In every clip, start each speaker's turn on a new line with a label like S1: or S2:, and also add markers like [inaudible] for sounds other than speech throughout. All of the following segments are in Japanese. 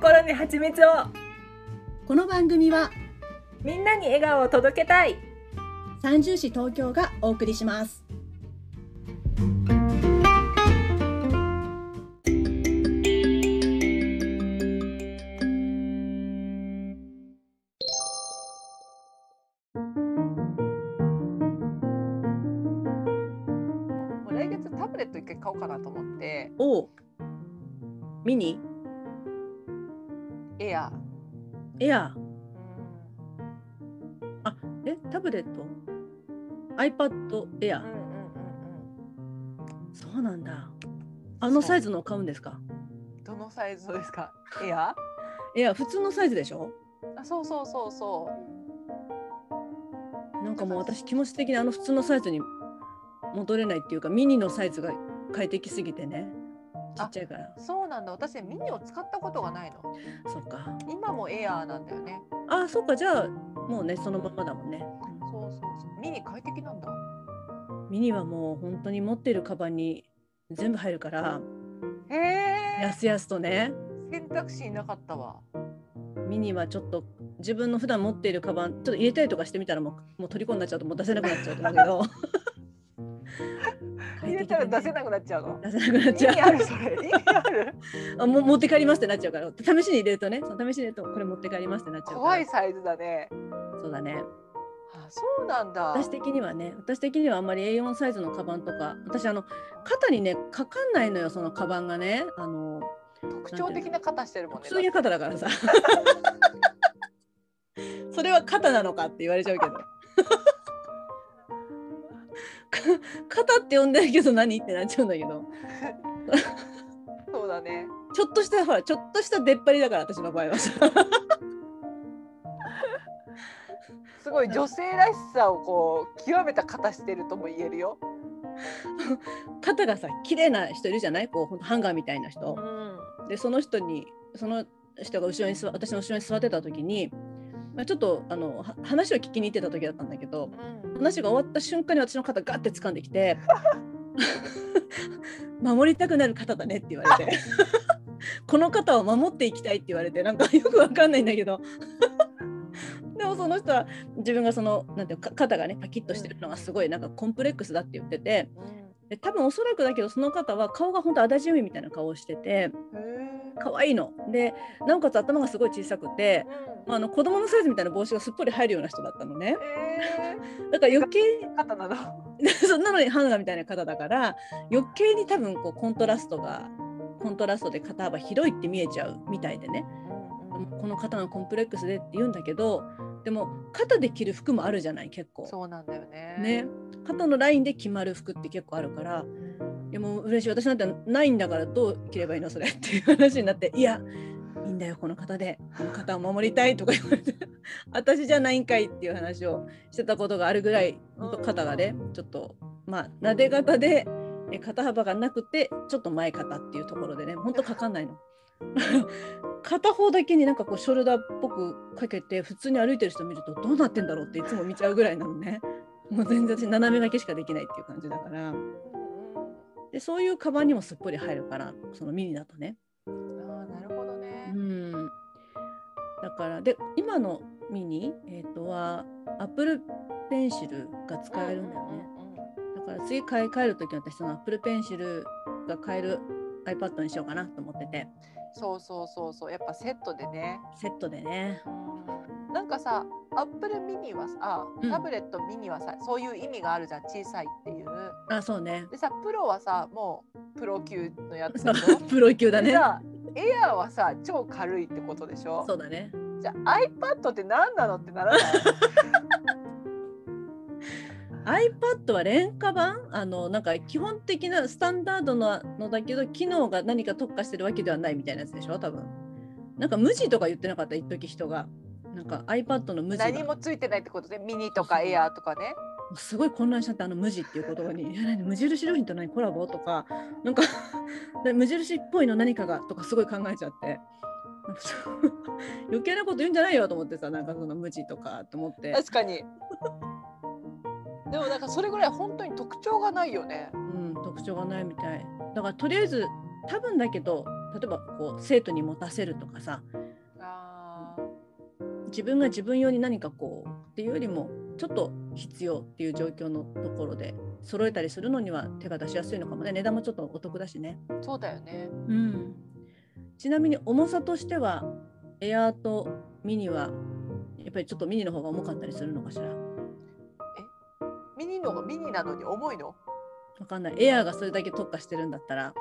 S1: 心に蜂蜜を。
S2: この番組は
S1: みんなに笑顔を届けたい。
S2: 三重市東京がお送りします
S3: エアうん
S2: えタブレット？iPad エア
S3: うんうんうん。
S2: そうなんだ。あのサイズのを買うんですか？
S3: うんどのサイズですか？[laughs] エア？
S2: エア普通のサイズでしょ？
S3: あそうそうそうそ
S2: なんかもう私気持ち的にあの普通のサイズに戻れないっていうかミニのサイズが快適すぎてねちっちゃいから。
S3: うそうなんだ。私ミニを使ったことがないの。
S2: そっか。
S3: 今もエアーなんだよね。
S2: あそっか。じゃあもうねそのままだもんね。
S3: そうそうそう。ミニ快適なんだ。
S2: ミニはもう本当に持ってるカバンに全部入るから
S3: へえ。
S2: やすやすとね。
S3: 選択肢なかったわ。
S2: ミニはちょっと自分の普段持っているカバンちょっと入れたりとかしてみたらもうもう虜になっちゃうともう出せなくなっちゃうと思うけど [laughs]
S3: 入れたら出せ
S2: な
S3: なくなっちゃうの？
S2: 出せなくなっ
S3: 意
S2: ちゃ
S3: 味あるそれ。[laughs] 意味ある？
S2: うあもう持って帰りますってなっちゃうから。試しに入れるとね。その試しに入れるとこれ持って帰りますってなっちゃう
S3: 怖いサイズだね。
S2: そうだね。
S3: あそうなんだ。
S2: 私的にはね私的にはあんまり A4 サイズのカバンとか私あの肩にねかかんないのよそのカバンがね。あの
S3: 特徴的な肩してるもんね
S2: そういう肩だからさ。[laughs] それは肩なのかって言われちゃうけど。か [laughs] 肩って呼んでるけど何ってなっちゃうんだけど。[laughs]
S3: そうだね。
S2: ちょっとしたほらちょっとした出っ張りだから私の場合は。さ
S3: すごい女性らしさをこう極めた肩してるとも言えるよ。[laughs]
S2: 肩がさ綺麗な人いるじゃない？こうハンガーみたいな人。
S3: うん。
S2: でその人にその人が後ろに座私の後ろに座ってた時に、まあ、ちょっとあのは話を聞きに行ってた時だったんだけど
S3: うん。
S2: 話が終わった瞬間に私の肩ガッて掴んできて [laughs] 守りたくなる肩だねって言われて [laughs] この肩を守っていきたいって言われてなんかよくわかんないんだけど [laughs] でもその人は自分がそのなんていうか肩がねパキッとしてるのがすごいなんかコンプレックスだって言っててで多分おそらくだけどその方は顔が本当足立由美みたいな顔をしてて。可愛いのでなおかつ頭がすごい小さくて、まあ、あの子供のサイズみたいな帽子がすっぽり入るような人だったのね
S3: へえ。[laughs]
S2: だから余計
S3: 肩なの。[laughs]
S2: そんなのにハンガーみたいな方だから余計に多分こうコントラストがコントラストで肩幅広いって見えちゃうみたいでねこの肩のコンプレックスでって言うんだけどでも肩で着る服もあるじゃない結構
S3: そうなんだよね。
S2: ね。肩のラインで決まる服って結構あるからいやもう嬉しい。私なんてないんだからどう着ればいいのそれっていう話になっていやいいんだよこの肩で。この肩を守りたいとか言われて。[laughs] 私じゃないんかいっていう話をしてたことがあるぐらい肩がねちょっとまあなで肩でえ肩幅がなくてちょっと前肩っていうところでね本当かかんないの。[laughs] 片方だけになんかこうショルダーっぽくかけて普通に歩いてる人見るとどうなってんだろうっていつも見ちゃうぐらいなのね。もう全然私斜め掛けしかできないっていう感じだからでそういうカバンにもすっぽり入るからそのミニだとね。
S3: うんああなるほど
S2: う
S3: ね。
S2: ん、だからで今のミニ、えー、とは Apple ペンシルが使えるんだよね。だから次買い替える時に私その Apple ペンシルが買える iPad にしようかなと思ってて
S3: そうそうそうそうやっぱセットでね。
S2: セットでね。
S3: なんかさ、アップルミニはさ、あ
S2: うん
S3: タブレットミニはさ、そういう意味があるじゃん、小さいっていう。
S2: あそうね。
S3: でさ、プロはさ、もうプロ級のやつ。[laughs]
S2: プロ級だね。
S3: エアーはさ、超軽いってことでしょ？
S2: そうだね。
S3: じゃあ iPad って何なのってならない？[laughs]
S2: iPad は廉価版？あのなんか基本的なスタンダードなのだけど機能が何か特化してるわけではないみたいなやつでしょ？多分。なんか無地とか言ってなかった？一時人が。なんか iPad の無地が。
S3: 何もついてないってことで、ミニとかエアーとかね。
S2: すごい混乱しちゃってあの無地っていう言葉に「いや何無印良品と何コラボ?」とか。なんか無印っぽいの何かがとかすごい考えちゃって。余計なこと言うんじゃないよと思ってさなんかその無地とかと思って、
S3: 確かに。でもなんかそれぐらい本当に特徴がないよね。
S2: うん、特徴がないみたいだからとりあえず多分だけど例えばこう生徒に持たせるとかさ
S3: あ
S2: 自分が自分用に何かこうっていうよりもちょっと必要っていう状況のところで揃えたりするのには手が出しやすいのかもね値段もちょっとお得だしね。
S3: ーそうだよね。
S2: うん、ちなみに重さとしてはエアーとミニはやっぱりちょっとミニの方が重かったりするのかしら？
S3: ミニのがミニなのに重いの？
S2: わかんない。エアーがそれだけ特化してるんだったら。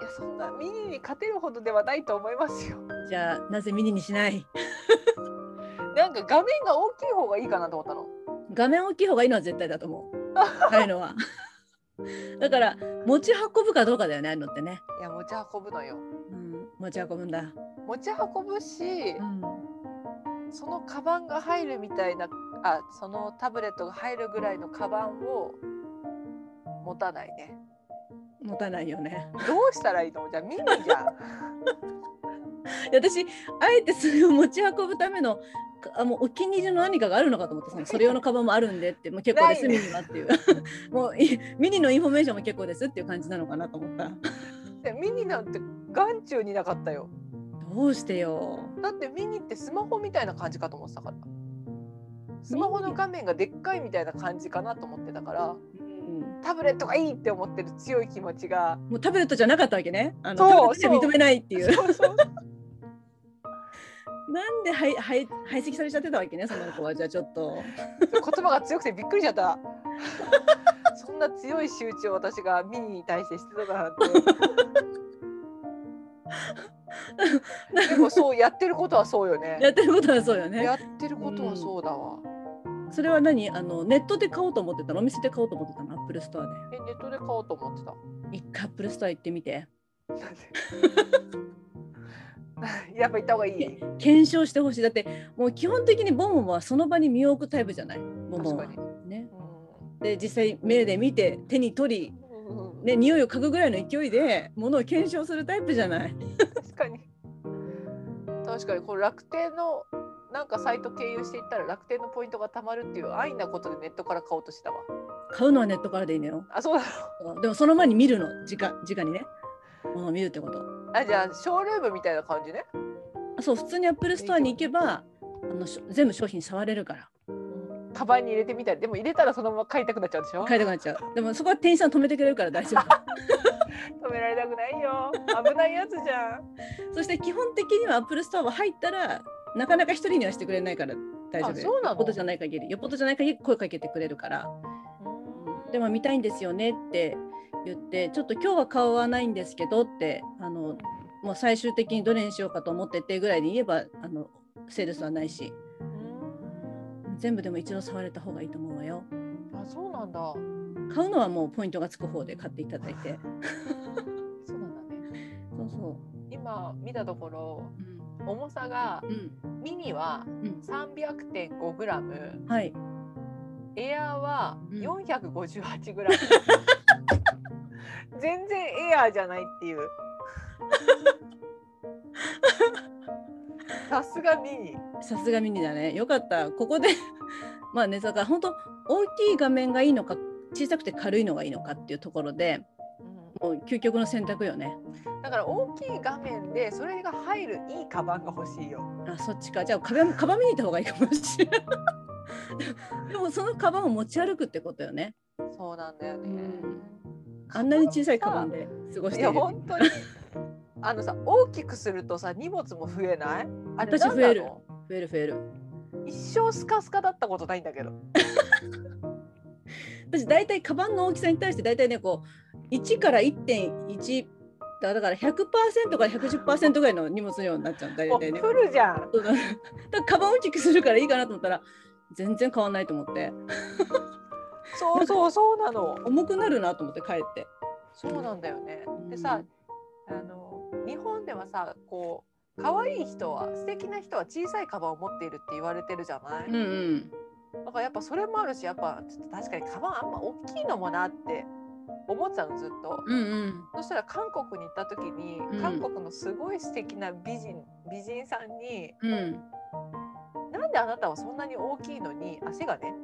S3: いやそんなミニに勝てるほどではないと思いますよ。
S2: じゃあなぜミニにしない？[laughs]
S3: なんか画面が大きい方がいいかなと思ったの。
S2: 画面大きい方がいいのは絶対だと思う。ああいうのは。だから持ち運ぶかどうかだよねあのってね、
S3: いや持ち運ぶのよ。
S2: うん、持ち運ぶんだ、
S3: 持ち運ぶし
S2: う、ん、
S3: そのカバンが入るみたいなあそのタブレットが入るぐらいのカバンを持たないね。
S2: 持たないよね
S3: どうしたらいいの？じゃあミニじゃん。[laughs]
S2: 私あえてそれを持ち運ぶためのかあもうお気に入りの何かがあるのかと思ってそのそれ用のカバンもあるんでってもう結構です
S3: ね
S2: ミニはっていう [laughs] もういミニのインフォメーションも結構ですっていう感じなのかなと思った
S3: でミニなんて眼中になかったよ。
S2: どうしてよ
S3: だってミニってスマホみたいな感じかと思ってたから。スマホの画面がでっかいみたいな感じかなと思ってたから
S2: うん
S3: タブレットがいいって思ってる強い気持ちが
S2: もうタブレットじゃなかったわけねあの
S3: そう
S2: 認めないっていう
S3: そうそう [laughs]
S2: なんで排排排斥されちゃってたわけねその子はじゃあちょっと
S3: 言葉が強くてびっくりしちゃった。[laughs] そんな強い仕打ちを私がミニに対してしてたなんて。[laughs] でもそうやってることはそうよね。
S2: やってることはそうよね
S3: やってることはそうだわ。
S2: それは何？あのネットで買おうと思ってたの？お店で買おうと思ってたの？アップルストアで。
S3: えネットで買おうと思ってた？
S2: 一回アップルストア行ってみて。[laughs]
S3: やっぱ行った方がいい？
S2: 検証してほしい。だってもう基本的にボンボンはその場に身を置くタイプじゃない？ボンボンは。ね。
S3: う
S2: で実際目で見て手に取りね匂いを嗅ぐぐらいの勢いで物を検証するタイプじゃない？
S3: 確かに。確かに。これ楽天のなんかサイト経由していったら楽天のポイントが貯まるっていう安易なことでネットから買おうとしたわ。
S2: 買うのはネットからでいいのよ。
S3: あそうなの？
S2: でもその前に見るの？直直にね。物を見るってこと。
S3: あじゃあショールームみたいな感じね？
S2: あそう普通にアップルストアに行けばあのし全部商品触れるから。
S3: カバンに入れてみたり。でも入れたらそのまま買いたくなっちゃうでしょ？
S2: 買いたくなっちゃう。でもそこは店員さん止めてくれるから大丈夫。[laughs]
S3: 止められたくないよ。危ないやつじゃん。
S2: そして基本的にはアップルストアは入ったらなかなか一人にはしてくれないから大丈夫。
S3: あそうなの？
S2: よっぽどじゃない限り。よっぽどじゃない限り声かけてくれるから。でも見たいんですよねって言ってちょっと今日は買わないんですけどってあのもう最終的にどれにしようかと思っててぐらいで言えばあのセールスはないし。全部でも一度触れた方がいいと思うわよ。
S3: あそうなんだ。
S2: 買うのはもうポイントがつく方で買っていただいて。[laughs]
S3: そうなんだね。
S2: そうそ
S3: 今見たところ
S2: う
S3: 重さが
S2: うん
S3: ミニは
S2: うん、うん、
S3: 300.5グラム。
S2: はい。
S3: エアーは
S2: うん。
S3: 458グラム。[laughs] 全然エアーじゃないっていう。[laughs] さすがミニ。
S2: さすがミニだね。よかった。ここでまあねだから本当大きい画面がいいのか小さくて軽いのがいいのかっていうところでもう究極の選択よね。
S3: だから大きい画面でそれが入るいいカバンが欲しいよ。
S2: あそっちか。じゃあカバンカバン見に行った方がいいかもしれない。[laughs] でもそのカバンを持ち歩くってことよね。
S3: そうなんだよね。
S2: あんなに小さいカバンで過ごしている
S3: 本当に。あのさ大きくするとさ荷物も増えない？
S2: 私増える。
S3: の
S2: 増える増える。
S3: 一生スカスカだったことないんだけど。
S2: 私大体カバンの大きさに対して大体ねこう1から1.1だから100%から110%ぐらいの荷物量になっちゃう大
S3: もう
S2: 体ね
S3: フルじゃん。
S2: だ [laughs] だからカバン大きくするからいいかなと思ったら全然変わんないと思って
S3: そうそう [laughs] そうなの。
S2: 重くなるなと思って帰って
S3: そうなんだよね
S2: う。ん
S3: でさ、あの日本ではさこう可愛い人は素敵な人は小さいカバンを持っているって言われてるじゃない？
S2: うんうん
S3: だからやっぱそれもあるしやっぱちょっと確かにカバンあんま大きいのもなって思ってたのずっと。
S2: うんうん
S3: そしたら韓国に行った時に、
S2: うん
S3: 韓国のすごい素敵な美人美人さんに
S2: うん「
S3: なんであなたはそんなに大きいのにあ背がね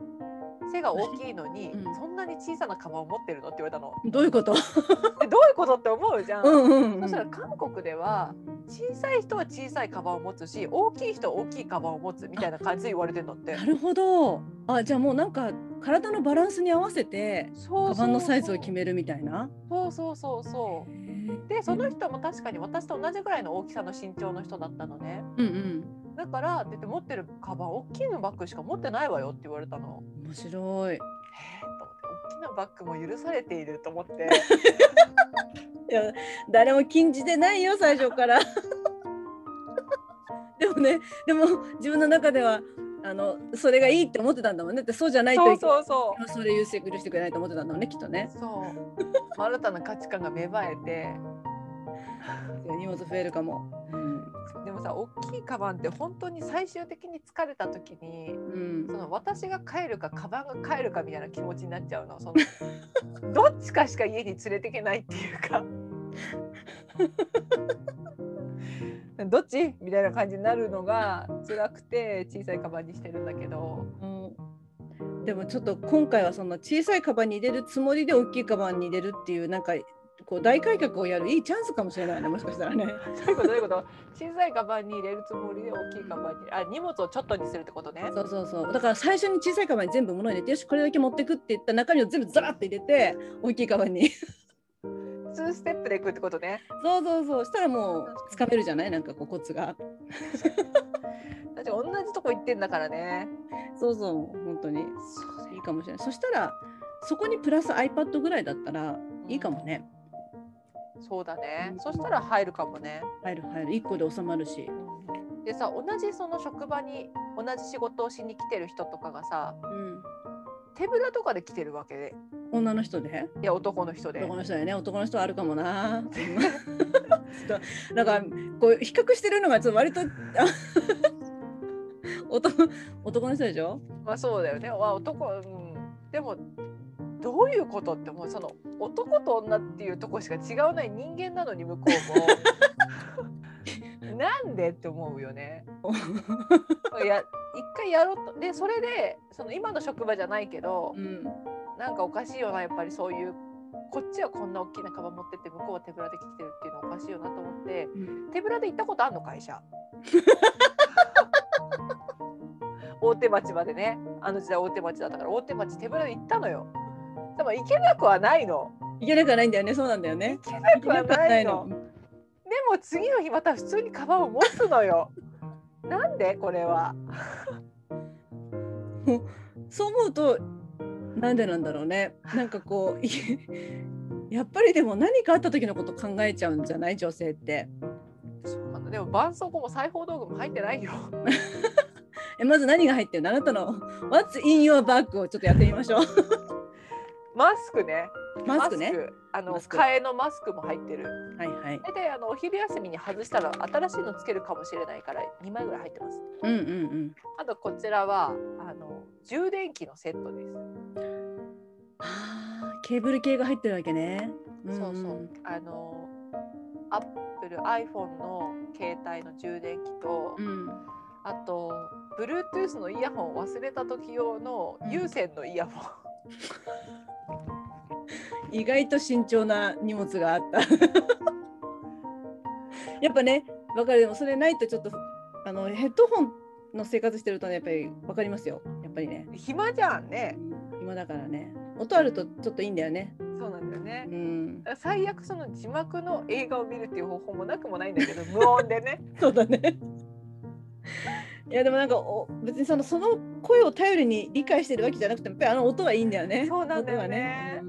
S3: 背が大きいのに、[laughs]
S2: うん
S3: そんなに小さなカバンを持ってるの?」って言われたの。
S2: どういうこと？[laughs]
S3: でどういうことことって思うじゃん。
S2: うんうんうん
S3: そしたら韓国では小さい人は小さいカバンを持つし大きい人は大きいカバンを持つみたいな感じで言われてるのって
S2: な。るほどあじゃあもうなんか体のバランスに合わせてカバンのサイズを決めるみたいな？
S3: そうそうそうそう。でその人も確かに私と同じぐらいの大きさの身長の人だったのね。
S2: うんうん
S3: だからって言って持ってるカバン大きいのバッグしか持ってないわよって言われたの。
S2: 面白い
S3: へえと思って大きなバッグも許されていると思って。[laughs]
S2: いや誰も禁じてないよ最初から [laughs] でもねでも自分の中ではあのそれがいいって思ってたんだもんねだってそうじゃないと
S3: そ
S2: いうけ
S3: そうそ
S2: れ許して許してくれないと思ってたんだもんねきっとね
S3: う。そう。新たな価値観が芽生えて。[laughs]
S2: 荷物増えるかも、うん
S3: でもさ大きいカバンって本当に最終的に疲れた時に
S2: うん。
S3: その私が帰るかカバンが帰るかみたいな気持ちになっちゃうの。その [laughs] どっちかしか家に連れてけないっていうか。[laughs] どっちみたいな感じになるのが辛くて小さいカバンにしてるんだけど。
S2: うん。でもちょっと今回はその小さいカバンに入れるつもりで大きいカバンに入れるっていうなんかこう大改革をやるいいチャンスかもしれないねもしかしたらね。
S3: どういうことどういうこと。小さいカバンに入れるつもりで大きいカバンにあ荷物をちょっとにするってことね。
S2: そうそうそう。だから最初に小さいカバンに全部物を入れてよしこれだけ持ってくって言った中身を全部ザラッと入れて大きいカバンに。
S3: 2ステップでいくってことね。
S2: そうそうそう。したらもうつかめるじゃない？なんかこうコツが。
S3: だって同じとこ行ってんだからね。
S2: そうそう。本当に。
S3: そうだ
S2: いいかもしれない。そしたらそこにプラス iPad ぐらいだったらいいかもね
S3: そうだね。そしたら入るかもね。
S2: 入る入る。1個で収まるし、
S3: でさ同じその職場に同じ仕事をしに来てる人とかがさ
S2: うん、
S3: 手ぶらとかで来てるわけ？で
S2: 女の人で？
S3: いや男の人で。
S2: 男の人だよね。男の人はあるかもな [laughs] なんかこう比較してるのがちょっと割とあ [laughs] 男男の人でしょ？
S3: まあそうだよね、まあ、男、うん、でもどういうことってもうその男と女っていうとこしか違わない人間なのに向こうも。[laughs] なんでって思うよね。[laughs] いや一回やろうと。でそれでその今の職場じゃないけど
S2: うん。
S3: なんかおかしいよなやっぱり。そういうこっちはこんな大きなカバン持ってって向こうは手ぶらで来てるっていうのおかしいよなと思って。
S2: うん。
S3: 手ぶらで行ったことあんの会社？[laughs] 大手町までね。あの時代大手町だったから大手町手ぶらで行ったのよでも行けなくはないの。
S2: いけなくはないんだよね。そうなんだよね。
S3: 行けなくはないの。でも次の日また普通にカバンを持つのよ。[laughs] なんでこれは。[laughs]
S2: そう思うとなんでなんだろうね。なんかこういやっぱりでも何かあった時のこと考えちゃうんじゃない？女性って。
S3: そうでも絆創膏も裁縫道具も入ってないよ。[laughs]
S2: えまず何が入ってるの？あなたの What's in your bag をちょっとやってみましょう
S3: マスクね。
S2: マスクね？
S3: あの替えのマスクも入ってる。
S2: はいはい。
S3: 大体あのお昼休みに外したら新しいのつけるかもしれないから2枚ぐらい入ってます。
S2: うんうんうん。
S3: あとこちらはあの充電器のセットです。
S2: あーケーブル系が入ってるわけね。
S3: そうそう。あの Apple iPhone の携帯の充電器と、
S2: うん、うん
S3: あと Bluetooth のイヤホンを忘れた時用の有線のイヤホン。
S2: 意外と慎重な荷物があった。[laughs] やっぱねわかる。でもそれないとちょっとあのヘッドホンの生活してるとねやっぱりわかりますよ。やっぱりね、
S3: 暇じゃんね。
S2: 今だからね。音あるとちょっといいんだよね。
S3: そうなんだよね。
S2: う。ん。
S3: 最悪その字幕の映画を見るっていう方法もなくもないんだけど無音でね。[laughs]
S2: そうだねいやでもなんかお別にそのその声を頼りに理解してるわけじゃなくてやっぱりあの音はいいんだよね。
S3: そうなんだよね。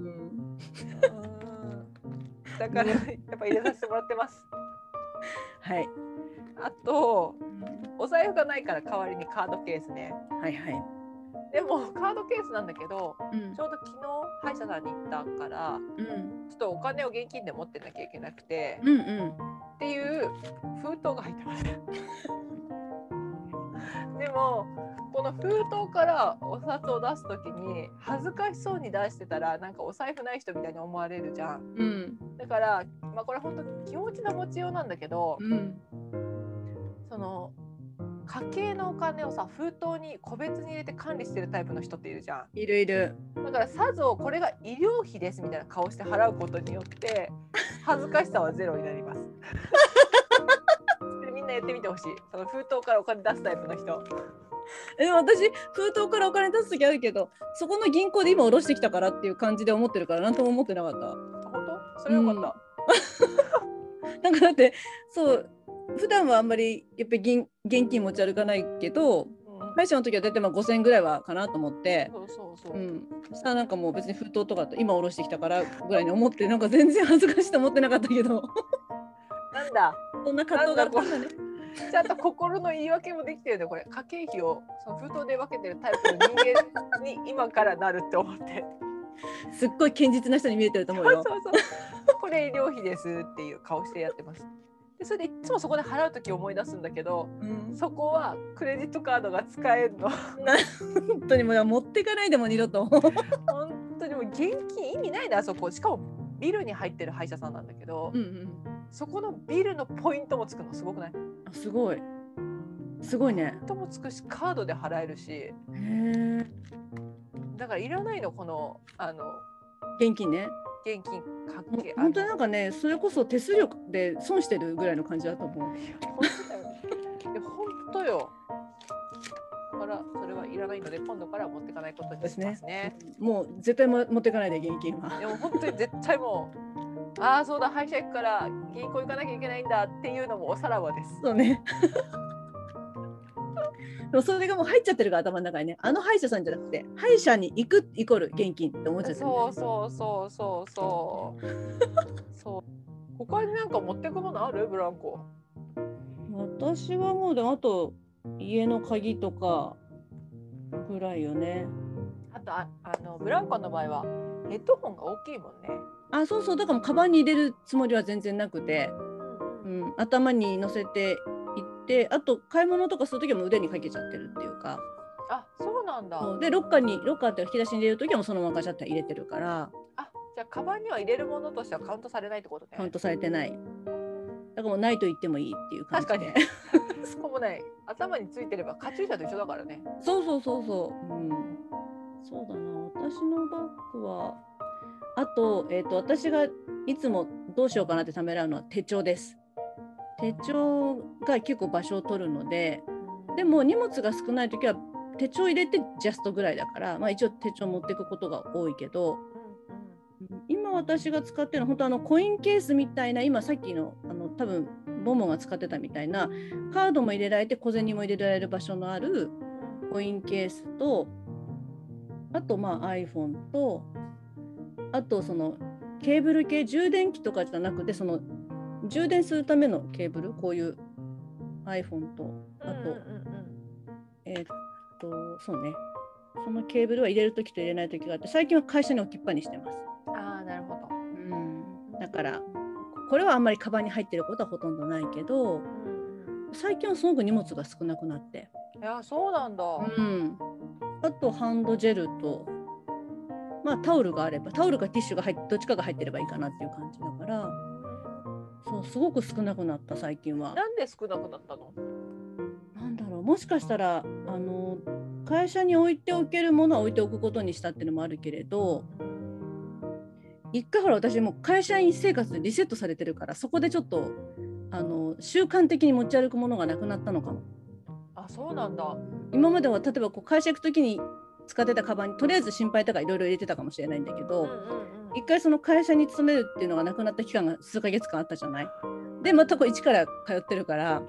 S3: だからやっぱ入れさせてもらってます。
S2: はい、
S3: あとお財布がないから代わりにカードケースね。
S2: はいはい。
S3: でもカードケースなんだけど
S2: うん。
S3: ちょうど昨日歯医者さんに行ったから
S2: うん。
S3: ちょっとお金を現金で持ってなきゃいけなくて
S2: うんうん。
S3: っていう封筒が入ってます。でもこの封筒からお札を出す時に恥ずかしそうに出してたらなんかお財布ない人みたいに思われるじゃん。
S2: うん
S3: だからまあこれ本当気持ちの持ちようなんだけど
S2: うん
S3: その家計のお金をさ封筒に個別に入れて管理してるタイプの人っているじゃん。
S2: いるいる
S3: だからさぞこれが医療費ですみたいな顔して払うことによって恥ずかしさはゼロになります。[laughs] なやってみてほしい。その封筒からお金出すタイプの人。[laughs]
S2: え私封筒からお金出す時あるけどそこの銀行で今下ろしてきたからっていう感じで思ってるから何とも思ってなかった
S3: あ本当？それよかった。[laughs]
S2: なんかだってそう普段はあんまりやっぱり現現金持ち歩かないけど
S3: うん
S2: 歯医者の時は大体まあ5000円ぐらいはかなと思って、
S3: そうそうそう。
S2: うん、そしたらなんかもう別に封筒とかと今下ろしてきたからぐらいに思ってなんか全然恥ずかしいと思ってなかったけど
S3: なんだ？
S2: そんな葛藤があったんだね。
S3: ちゃんと心の言い訳もできてるねこれ家計費をその封筒で分けてるタイプの人間に今からなるって思って
S2: すっごい堅実な人に見えてると思うよ。
S3: そうそうそうこれ医療費ですっていう顔してやってますでそれでいつもそこで払う時思い出すんだけど
S2: うん
S3: そこはクレジットカードが使えるの
S2: 本当にもう持っていかないでも二度と。[laughs]
S3: 本当にもう現金意味ないなあそこしかもビルに入ってる歯医者さんなんだけど、
S2: うんうん、
S3: そこのビルのポイントもつくのすごくない？
S2: あすごいすごいね
S3: ポイン。トもつくしカードで払えるし
S2: へえ
S3: だからいらないのこのあの
S2: 現金ね。
S3: 現金か
S2: も
S3: け
S2: 本当になんかねそれこそ手数料で損してるぐらいの感じだと思う。
S3: 本当だよ。だからそれはいらないので今度からは持っていかないことにしますね。
S2: もう絶対も持っていかないで現金は。
S3: でも本当に絶対もうああそうだ歯医者行くから銀行行かなきゃいけないんだっていうのもおさらばです。
S2: そうね。[laughs] でもそれがもう入っちゃってるから頭の中にねあの歯医者さんじゃなくて歯医者に行くイコール現金って思っちゃってる
S3: そう
S2: ね、
S3: そうそうそうそう。そう。他になんか持っていくものある？ブランコ。
S2: 私はもうでもあと家の鍵とかぐらいよね。
S3: あとああのブランコの場合はヘッドホンが大きいもんね。
S2: あそうそう。だからもうカバンに入れるつもりは全然なくて、うん、頭に乗せていってあと買い物とかする時はもう腕にかけちゃってるっていうか。
S3: あそうなんだ。
S2: でロッカーにロッカーって引き出しに入れる時はもうそのままガチャって入れてるから。
S3: あじゃあカバンには入れるものとしてはカウントされないってことね。
S2: カウントされてない。だからもうないと言ってもいいっていう感じで。
S3: 確かに。[laughs] そこもない。頭についてればカチューシャと一緒だからね。
S2: そうそうそうそう、うん、そうだな。私のバッグはあと,、えー、と私がいつもどうしようかなってためらうのは手帳です。手帳が結構場所を取るのででも荷物が少ない時は手帳入れてジャストぐらいだから、まあ、一応手帳持っていくことが多いけど今私が使ってるのは本当あのコインケースみたいな今さっきのあの多分ボモが使ってたみたいなカードも入れられて小銭も入れられる場所のあるコインケースとあとまあ iPhone とあとそのケーブル系充電器とかじゃなくてその充電するためのケーブル？こういう iPhone とあと、えーっとそうね。そのケーブルは入れる時と入れない時があって最近は会社に置きっぱにしてます。
S3: ああなるほど。
S2: うん、だからこれはあんまりカバンに入ってることはほとんどないけど最近はすごく荷物が少なくなって、
S3: いやそうなんだ。
S2: うん、あとハンドジェルと、まあ、タオルがあればタオルかティッシュが入どっちかが入ってればいいかなっていう感じだからそうすごく少なくなった最近は。
S3: なんで少なくなったの？
S2: なんだろうもしかしたらあの会社に置いておけるものは置いておくことにしたっていうのもあるけれど一回ほら私もう会社員生活でリセットされてるからそこでちょっとあの習慣的に持ち歩くものがなくなったのかも。
S3: あそうなんだ。
S2: 今までは例えばこう会社行く時に使ってたカバンにとりあえず心配とかいろいろ入れてたかもしれないんだけど、
S3: うんうんうん。
S2: 一回その会社に勤めるっていうのがなくなった期間が数ヶ月間あったじゃない？でまたこう一から通ってるから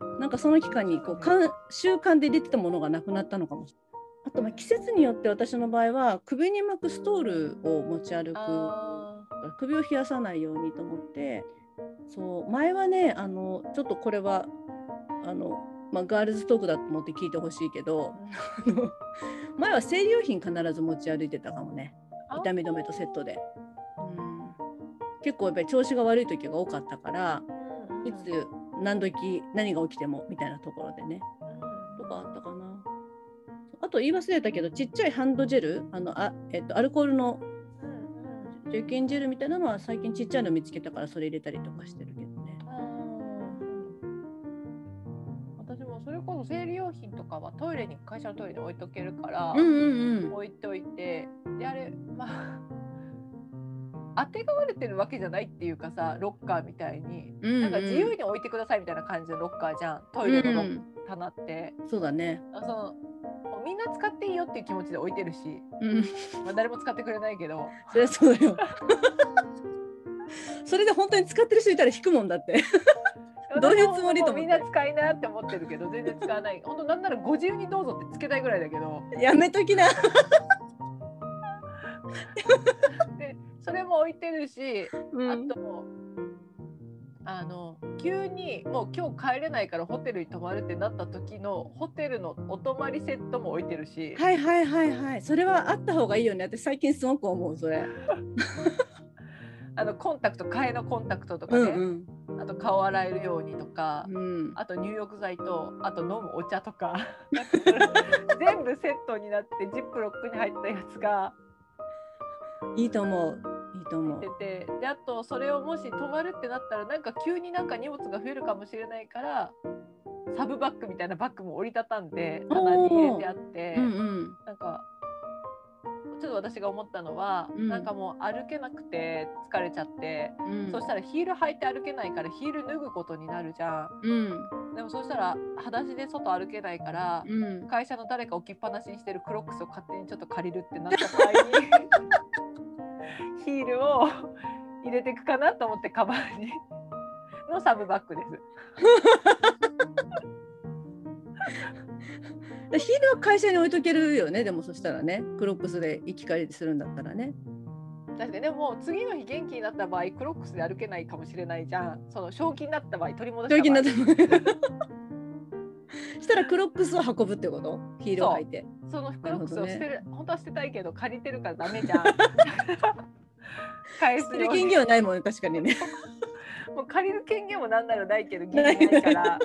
S3: うん。
S2: なんかその期間にこうかん習慣で出てたものがなくなったのかも。しれない。あとまあ季節によって私の場合は首に巻くストールを持ち歩く。
S3: あ
S2: 首を冷やさないようにと思って。そう前はねあのちょっとこれはあの、まあ、ガールズトークだと思って聞いてほしいけどあの前は生理用品必ず持ち歩いてたかもね。
S3: ー
S2: 痛み止めとセットで。うん結構やっぱり調子が悪い時が多かったからいつ何時何が起きてもみたいなところでね。とかあったかな。あと言い忘れたけどちっちゃいハンドジェルあのあ、えっと、アルコールの除菌ジェルみたいなのは最近ちっちゃいの見つけたからそれ入れたりとかしてる
S3: も生理用品とかはトイレに会社のトイレに置いとけるから、
S2: うんうんうん。
S3: 置いといてであれまああてがわれてるわけじゃないっていうかさロッカーみたいに、
S2: うんうん
S3: なんか自由に置いてくださいみたいな感じのロッカーじゃんトイレのロッ
S2: うん
S3: 棚って、
S2: そうだね。
S3: あそのみんな使っていいよっていう気持ちで置いてるし、
S2: うん。
S3: まあ、誰も使ってくれないけど
S2: そりゃそうだよ。[laughs] それで本当に使ってる人いたら引くもんだって。どういうつもりと
S3: みんな使いなって思ってるけど全然使わない本当なんならご自由にどうぞってつけたいぐらいだけど
S2: やめときな。
S3: でそれも置いてるしあ
S2: うん。
S3: とあの急にもう今日帰れないからホテルに泊まるってなった時のホテルのお泊まりセットも置いてるし、
S2: はいはいはいはい。それはあった方がいいよね。私最近すごく思うそれ。[laughs]
S3: あのコンタクト替えのコンタクトとか
S2: う
S3: ね、
S2: ん
S3: あと顔洗えるようにとか、
S2: うん。うん。
S3: あと入浴剤とあと飲むお茶とか [laughs] 全部セットになってジップロックに入ったやつが
S2: いいと思う。いいと思う
S3: 出。てであとそれをもし泊まるってなったらなんか急になんか荷物が増えるかもしれないからサブバッグみたいなバッグも折りたたんで棚に入れてあって、
S2: うんうん。
S3: なんかちょっと私が思ったのは、
S2: うん
S3: なんかもう歩けなくて疲れちゃって、
S2: うん。
S3: そしたらヒール履いて歩けないからヒール脱ぐことになるじゃ
S2: うん。
S3: んでもそしたら裸足で外歩けないから、
S2: うん。
S3: 会社の誰か置きっぱなしにしてるクロックスを勝手にちょっと借りるってなった場合に [laughs] ヒールを入れていくかなと思ってカバンにのサブバッグです。[laughs]
S2: でヒールは会社に置いとけるよね。でもそしたらね、クロックスで行き帰りするんだったらね。
S3: 確かに。でも次の日元気になった場合クロックスで歩けないかもしれないじゃん。その正気になった場合取り戻した場合。[laughs]
S2: したらクロックスを運ぶってこと？ヒールを履いて。
S3: そのクロックスを捨てる、本当は捨てたいけど借りてるからダメじゃん。[laughs] 返す
S2: 捨てる権限はないもんね、確かにね。[laughs]
S3: もう借りる権限もなんならないけど義務ないから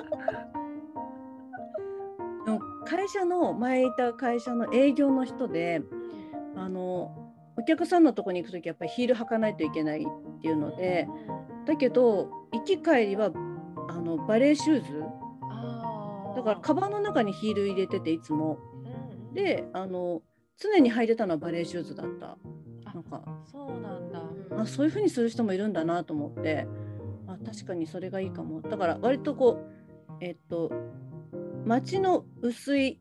S2: 会社の前いた会社の営業の人であのお客さんのとこに行く時やっぱりヒール履かないといけないっていうのでだけど行き帰りはあのバレーシューズ。だからカバンの中にヒール入れてていつも。
S3: うん
S2: であの常に履いてたのはバレーシューズだった。なんか
S3: そうなんだ。
S2: あそういう風にする人もいるんだなと思って。あ確かにそれがいいかも。だから割とこうえっと街の薄い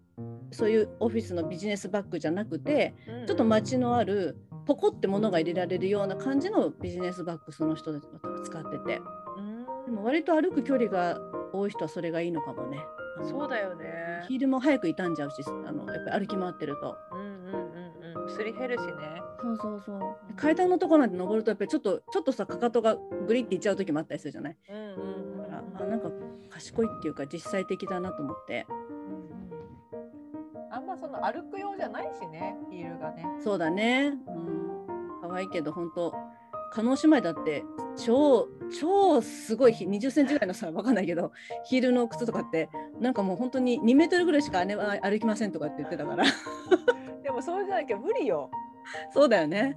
S2: そういうオフィスのビジネスバッグじゃなくてちょっと街のあるポコって物が入れられるような感じのビジネスバッグその人たちが使ってて。
S3: うん。
S2: でも割と歩く距離が多い人はそれがいいのかもね。
S3: そうだよね。
S2: ヒールも早く傷んじゃうしあのやっぱり歩き回ってると。
S3: うんうんうんうん。すり減るしね。
S2: そうそうそう。で階段のとこなんて登るとやっぱりちょっとちょっとさかかとがグリっていっちゃう時もあったりするじゃない。
S3: うんうん
S2: あなんか賢いっていうか実際的だなと思って。
S3: あんまその歩く用じゃないしねヒールがね。
S2: そうだね。うん。可愛いけど本当叶姉妹だって超超すごい20センチぐらいのさわかんないけどヒールの靴とかってなんかもう本当に2メートルぐらいしか姉は歩きませんとかって言ってたから。[laughs]
S3: でもそうじゃなきゃ無理よ。
S2: そうだよね。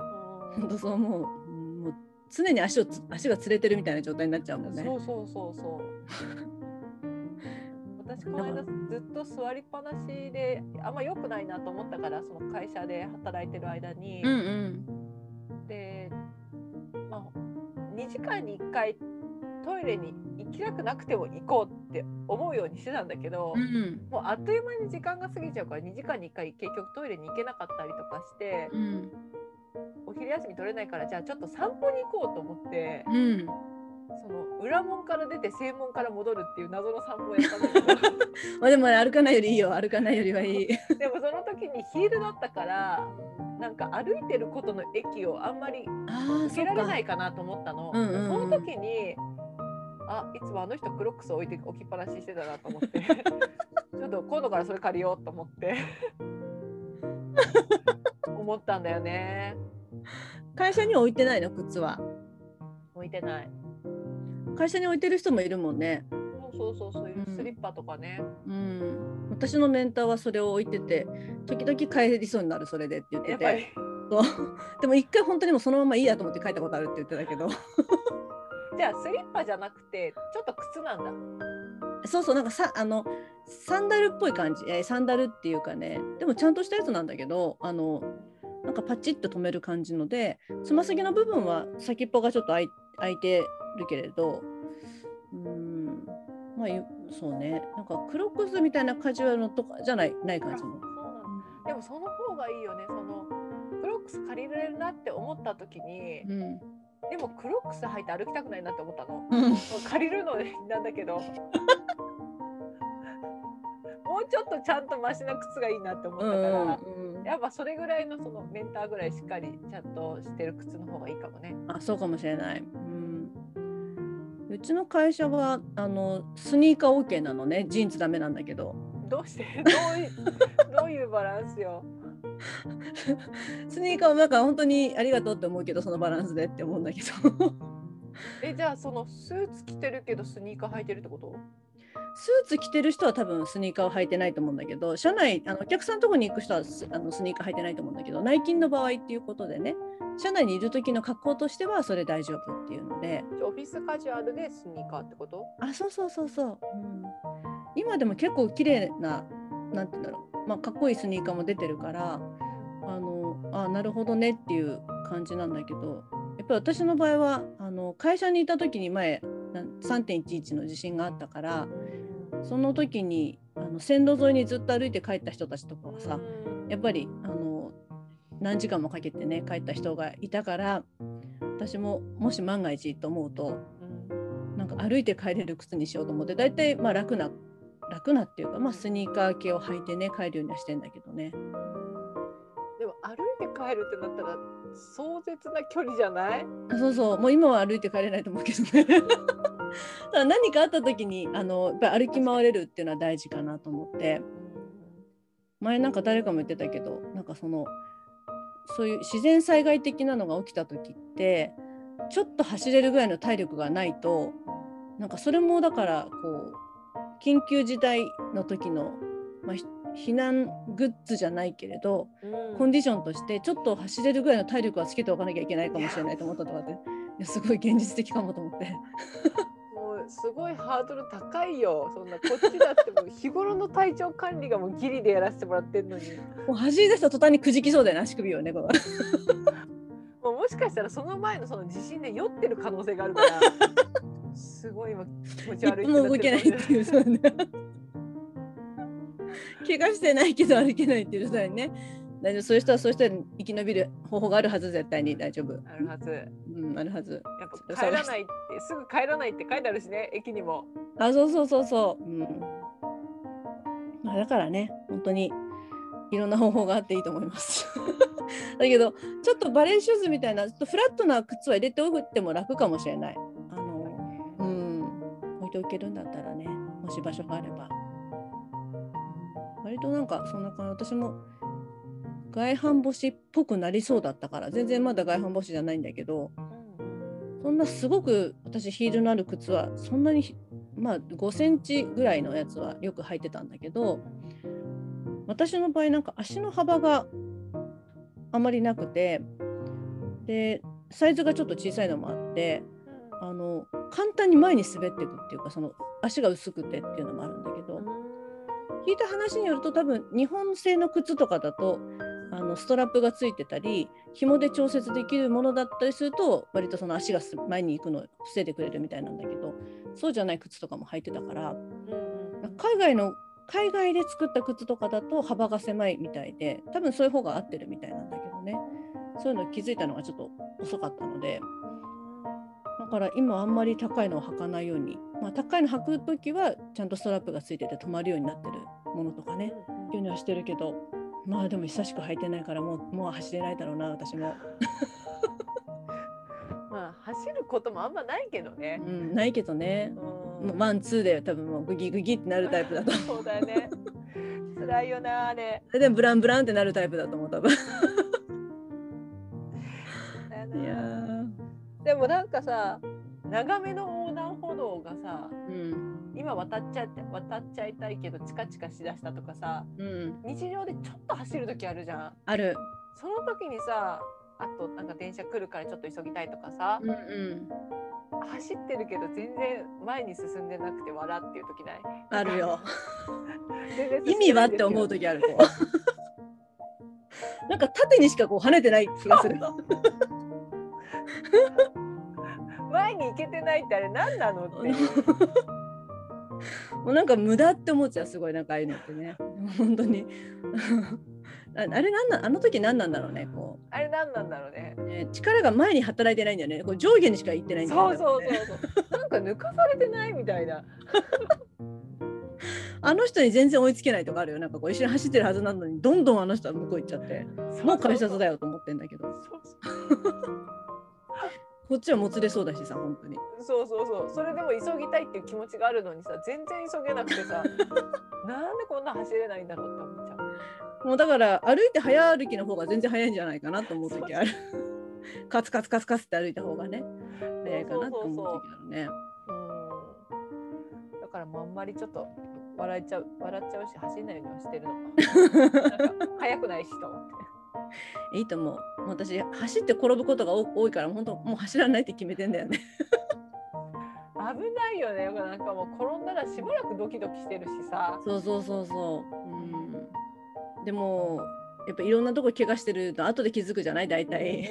S3: うん。
S2: 本当そう思う常に足をつ足がつれてるみたいな状態になっちゃうもんね。
S3: そうそうそうそう。[laughs] 私この間ずっと座りっぱなしであんま良くないなと思ったからその会社で働いてる間に、
S2: うんうん。
S3: で、まあ、2時間に1回トイレに行きたくなくても行こうって思うようにしてたんだけど、
S2: うん
S3: もうあっという間に時間が過ぎちゃうから2時間に1回結局トイレに行けなかったりとかして
S2: うん。
S3: お昼休み取れないからじゃあちょっと散歩に行こうと思って。
S2: うん。
S3: その裏門から出て正門から戻るっていう謎の散歩をやったんだけど。[laughs]
S2: まあでもね歩かないよりいいよ。歩かないよりはいい。[laughs]
S3: でもその時にヒールだったからなんか歩いてることの駅をあんまり受けられないかなと思ったの。
S2: うんうんうん。
S3: その時にあいつもあの人クロックス置いて置きっぱなしにしてたなと思って。[laughs] ちょっと今度からそれ借りようと思って。思ったんだよね。
S2: 会社には置いてないの？靴は。
S3: 置いてない。
S2: 会社に置いてる人もいるもんね。
S3: そうそうそうそういう
S2: うん。
S3: スリッパとかね。
S2: うん。私のメンターはそれを置いてて時々帰りそうになるそれでって言って
S3: やっぱり
S2: てそう。[laughs] でも一回本当にもうそのままいいやと思って帰ったことあるって言ってたけど。[laughs]
S3: じゃあスリッパじゃなくてちょっと靴なんだ。
S2: そうそうなんかさあのサンダルっぽい感じ、えーサンダルっていうかね。でもちゃんとしたやつなんだけどあのなんかパチッと止める感じのでつま先の部分は先っぽがちょっと開い開いてるけれどうんまあゆそうね。なんかクロックスみたいなカジュアルのとかじゃないない感じも。
S3: そうなんだ。でもその方がいいよね。そのクロックス借りれるなって思った時に
S2: うん。
S3: でもクロックス履いて歩きたくないなって思ったの。
S2: うん。
S3: 借りるのなんだけど。[laughs] もうちょっとちゃんとマシな靴がいいなって思ったから、
S2: うん
S3: やっぱそれぐらいのそのメンターぐらいしっかりちゃんとしてる靴の方がいいかもね。
S2: あそうかもしれない。うんうちの会社はあのスニーカー OK なのねジーンズダメなんだけど
S3: どうしてどういう [laughs] どういうバランスよ。[laughs]
S2: スニーカーはなんか本当にありがとうって思うけどそのバランスでって思うんだけど
S3: えじゃあそのスーツ着てるけどスニーカー履いてるってこと？
S2: スーツ着てる人は多分スニーカーを履いてないと思うんだけど社内あのお客さんのとこに行く人はスあのスニーカー履いてないと思うんだけど内勤の場合っていうことでね社内にいる時の格好としてはそれ大丈夫っていうので。
S3: オフィスカジュアルでスニーカーってこと？
S2: あそうそうそうそう、うん、今でも結構綺麗ななんて言うんだろう、まあ、かっこいいスニーカーも出てるからあのあなるほどねっていう感じなんだけどやっぱり私の場合はあの会社にいた時に前なん3.11の地震があったからその時にあの線路沿いにずっと歩いて帰った人たちとかはさやっぱりあの何時間もかけてね帰った人がいたから私ももし万が一と思うと
S3: うん。
S2: なんか歩いて帰れる靴にしようと思って大体まあ楽な楽なっていうか、まあ、スニーカー系を履いてね帰るようにはしてんだけどね。
S3: でも歩いて帰るってなったら壮絶な距離じゃない？
S2: あそうそう。もう今は歩いて帰れないと思うけどね。何かあった時にあのやっぱり歩き回れるっていうのは大事かなと思って。前なんか誰かも言ってたけどなんかそのそういう自然災害的なのが起きた時ってちょっと走れるぐらいの体力がないとなんかそれもだからこう緊急事態の時の、まあ、ひ避難グッズじゃないけれど
S3: うん。
S2: コンディションとしてちょっと走れるぐらいの体力はつけておかなきゃいけないかもしれないと思ったとかっていやすごい現実的かもと思って。
S3: もうすごいハードル高いよ。そんなこっちだってもう日頃の体調管理がもうギリでやらせてもらってんのに。
S2: もう走り出した途端にくじきそうだよね足首をねこれ。
S3: もうもしかしたらそその前のその地震で酔ってる可能性があるから。すごい今気持ち
S2: 一
S3: 悪い
S2: 歩も動けないっていうそうね怪我してないけど歩けないっていうそうね大丈夫。そういう人はそういう人に生き延びる方法があるはず絶対に。大丈夫。
S3: あるはず。や
S2: うんあるはず。
S3: っぱ帰らないってすぐ帰らないって書いてあるしね駅にも。
S2: あそうそうそうそう。うん。まあだからね本当にいろんな方法があっていいと思います。[laughs] だけどちょっとバレーシューズみたいなちょっとフラットな靴は入れておくっても楽かもしれない。あのうん。置いておけるんだったらねもし場所があれば。割となんかそんな感じ。私も外反母趾っぽくなりそうだったから全然まだ外反母趾じゃないんだけどそんなすごく私ヒールのある靴はそんなにひまあ5センチぐらいのやつはよく履いてたんだけど私の場合なんか足の幅があまりなくてでサイズがちょっと小さいのもあってあの簡単に前に滑っていくっていうかその足が薄くてっていうのもあるんだけど聞いた話によると多分日本製の靴とかだとあのストラップがついてたり紐で調節できるものだったりすると割とその足がす前に行くのを防いでくれるみたいなんだけどそうじゃない靴とかも履いてたから海外の海外で作った靴とかだと幅が狭いみたいで多分そういう方が合ってるみたいなんだけどね。そういうの気づいたのがちょっと遅かったのでだから今あんまり高いのを履かないように、まあ、高いの履く時はちゃんとストラップがついてて止まるようになってるものとかねっていうのはしてるけどまあでも久しく履いてないからもうもう走れないだろうな私も、[laughs]
S3: まあ走ることもあんまないけどね。
S2: う。ん、ないけどね。
S3: う
S2: ワンツーで多分もうグギグギってなるタイプだと [laughs] 思
S3: そうだよね。辛いよなあれ。
S2: うでもブランブランってなるタイプだと思う多分。いやー。
S3: でもなんかさ長めの横断歩道がさ
S2: うん
S3: 今渡っちゃって渡っちゃいたいけどチカチカしだしたとかさ
S2: うん。
S3: 日常でちょっと走る時あるじゃん。
S2: ある。
S3: その時にさあとなんか電車来るからちょっと急ぎたいとかさ
S2: うんうん。
S3: 走ってるけど全然前に進んでなくて笑っていう時ない？
S2: ある [laughs] よ。意味はって思う時ある子 [laughs] なんか縦にしかこう跳ねてない気がする。[laughs]
S3: 前に行けてないってあれ何なのって。
S2: もうなんか無駄って思っちゃうすごいなんかああいうのってね。[laughs] 本当に。[laughs] ああれなんなんあの時何なんだろうねこ
S3: あれ何なんだろうね。
S2: う、ね、力が前に働いてないんだよね。こう上下にしか行ってないんだよね
S3: そうそうそうそう。[laughs] なんか抜かされてないみたいな。
S2: あの人に全然追いつけないとかあるよ。なんかこう一緒に走ってるはずなのにどんどんあの人は向こう行っちゃって。もう改札だ
S3: よ。
S2: よと思ってんだけど。
S3: そうそう
S2: こっちはもつれそうだしさ本当に
S3: そうそうそう。それでも急ぎたいっていう気持ちがあるのにさ、全然急げなくてさ、[laughs] なんでこんな走れないんだろうって思っちゃう。
S2: もうだから歩いて早歩きの方が全然早いんじゃないかなと思う時あるカツカツカツカツって歩いた方がね早いかなと思う時あるね
S3: うん。だからもうあんまりちょっと笑っちゃう笑っちゃうし走んないようにはしてるの。なんか速くないしと思って。
S2: いいと思う。私走って転ぶことが多多いから本当もう走らないって決めてんだよね。
S3: 危ないよね。なんかもう転んだらしばらくドキドキしてるしさ。
S2: そうそうそうそう。うん、でもやっぱいろんなとこ怪我してると後で気づくじゃない？大体。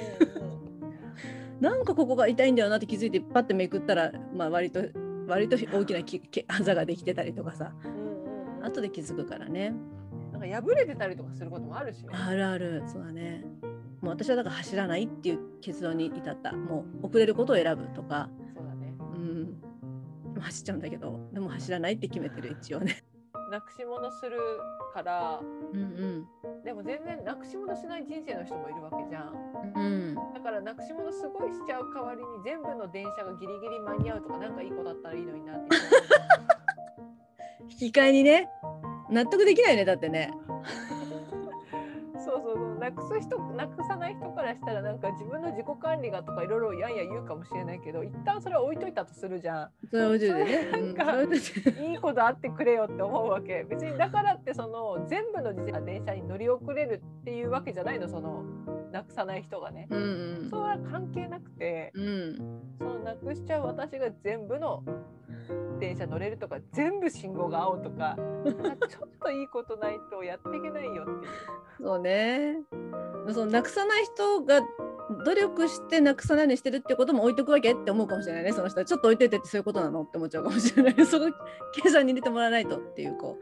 S2: なんかここが痛いんだよなって気づいてパッてめくったら、まあ、割と割と大きなあざができてたりとかさ
S3: うんうんうん
S2: 後で気づくからね。
S3: なんか破れてたりとかすることもあるしね。
S2: あるあるそうだね。もう私はだから走らないっていう結論に至った。もう遅れることを選ぶとか。
S3: そうだね。
S2: うん。走っちゃうんだけどでも走らないって決めてる [laughs] 一応ね。
S3: なくし物するから、
S2: うんうん。
S3: でも全然なくし物しない人生の人もいるわけじゃん。
S2: うん、
S3: だからなくし物すごいしちゃう代わりに全部の電車がギリギリ間に合うとかなんかいい子だったらいいのになって。[laughs]
S2: 引き換えにね納得できないねだってね。
S3: そうそうそう。なくす人なくさない人からしたらなんか自分の自己管理がとかいろいろやんや言うかもしれないけど一旦それは置いといたとするじゃ
S2: それは宇宙でね
S3: なんかいいことあってくれよって思うわけ。別にだからってその全部の自転車電車に乗り遅れるっていうわけじゃないのそのなくさない人がね
S2: うんうん
S3: それは関係なくて
S2: うん
S3: そのなくしちゃう私が全部の電車乗れるとか全部信号が青とか [laughs] ちょっといいことないとやっていけないよっていう。
S2: そうね。そのなくさない人が努力してなくさないようにしてるってことも置いとくわけって思うかもしれないね。その人は。ちょっと置いといてってそういうことなのって思っちゃうかもしれない。[laughs] そこ計算に入れてもらわないとっていうこ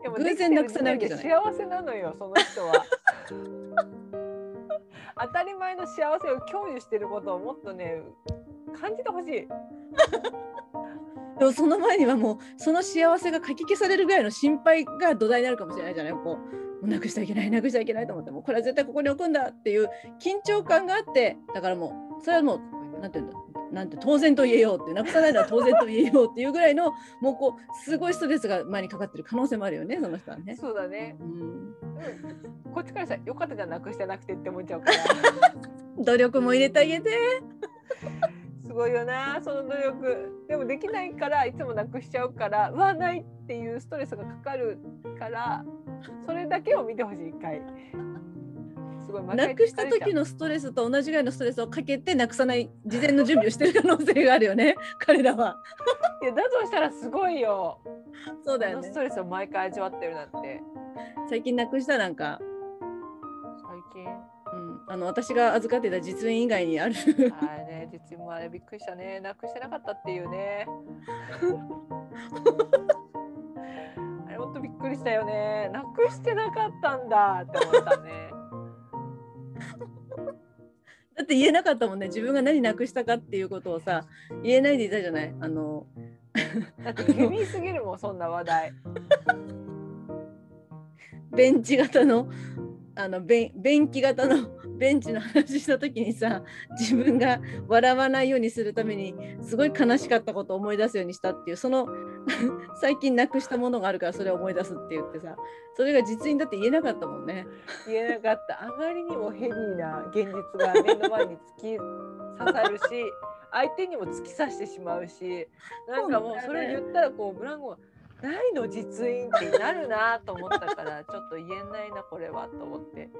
S2: う。
S3: でも
S2: 偶然なくさないわけじゃない。
S3: 幸せなのよその人は。[laughs] 当たり前の幸せを享受してることをもっとね感じてほしい。[laughs]
S2: でもその前にはもうその幸せがかき消されるぐらいの心配が土台になるかもしれないじゃないこうなくしちゃいけないなくしちゃいけないと思ってもこれは絶対ここに置くんだっていう緊張感があってだからもうそれはもうなんていうんだなんて当然と言えようってなくさないのは当然と言えようっていうぐらいのもうこうすごいストレスが前にかかってる可能性もあるよねその人はね。
S3: そうだね。
S2: うん、
S3: うんこっちからしたらよかったじゃんなくしてなくてって思っちゃうから。
S2: 努力も入れてあげて。
S3: すごいよなその努力でもできないからいつもなくしちゃうからうわないっていうストレスがかかるからそれだけを見てほしい一回すごい
S2: なくした時
S3: の
S2: のストレスと同じぐらいのストレスをかけてなくさない事前の準備をしてる可能性があるよね [laughs] 彼らは。
S3: いやだとしたらすごいよ。
S2: そうだよね。
S3: ス。トレスを毎回味わってるなんて。
S2: 最近なくした？なんか、
S3: 最近？
S2: うん、あの私が預かってた実印以外にある。
S3: あれね実もあれびっくりしたね。なくしてなかったっていうね。[laughs] あれほんとびっくりしたよね。なくしてなかったんだって思ったね
S2: だって言えなかったもんね。自分が何なくしたかっていうことをさ言えないでいたじゃない？あの [laughs]
S3: だってユニーすぎるもんそんな話題。[laughs]
S2: ベンチ型のあの便便器型のベンチの話した時にさ自分が笑わないようにするためにすごい悲しかったことを思い出すようにしたっていうその [laughs] 最近なくしたものがあるからそれを思い出すって言ってさそれが実印だって言えなかったもんね。
S3: 言えなかったあまりにもヘビーな現実が目の前に突き刺さるし相手にも突き刺してしまうしなんかもうそれを言ったらこうブランコが「ないの実印」ってなるなと思ったから [laughs] ちょっと言えないなこれはと思って。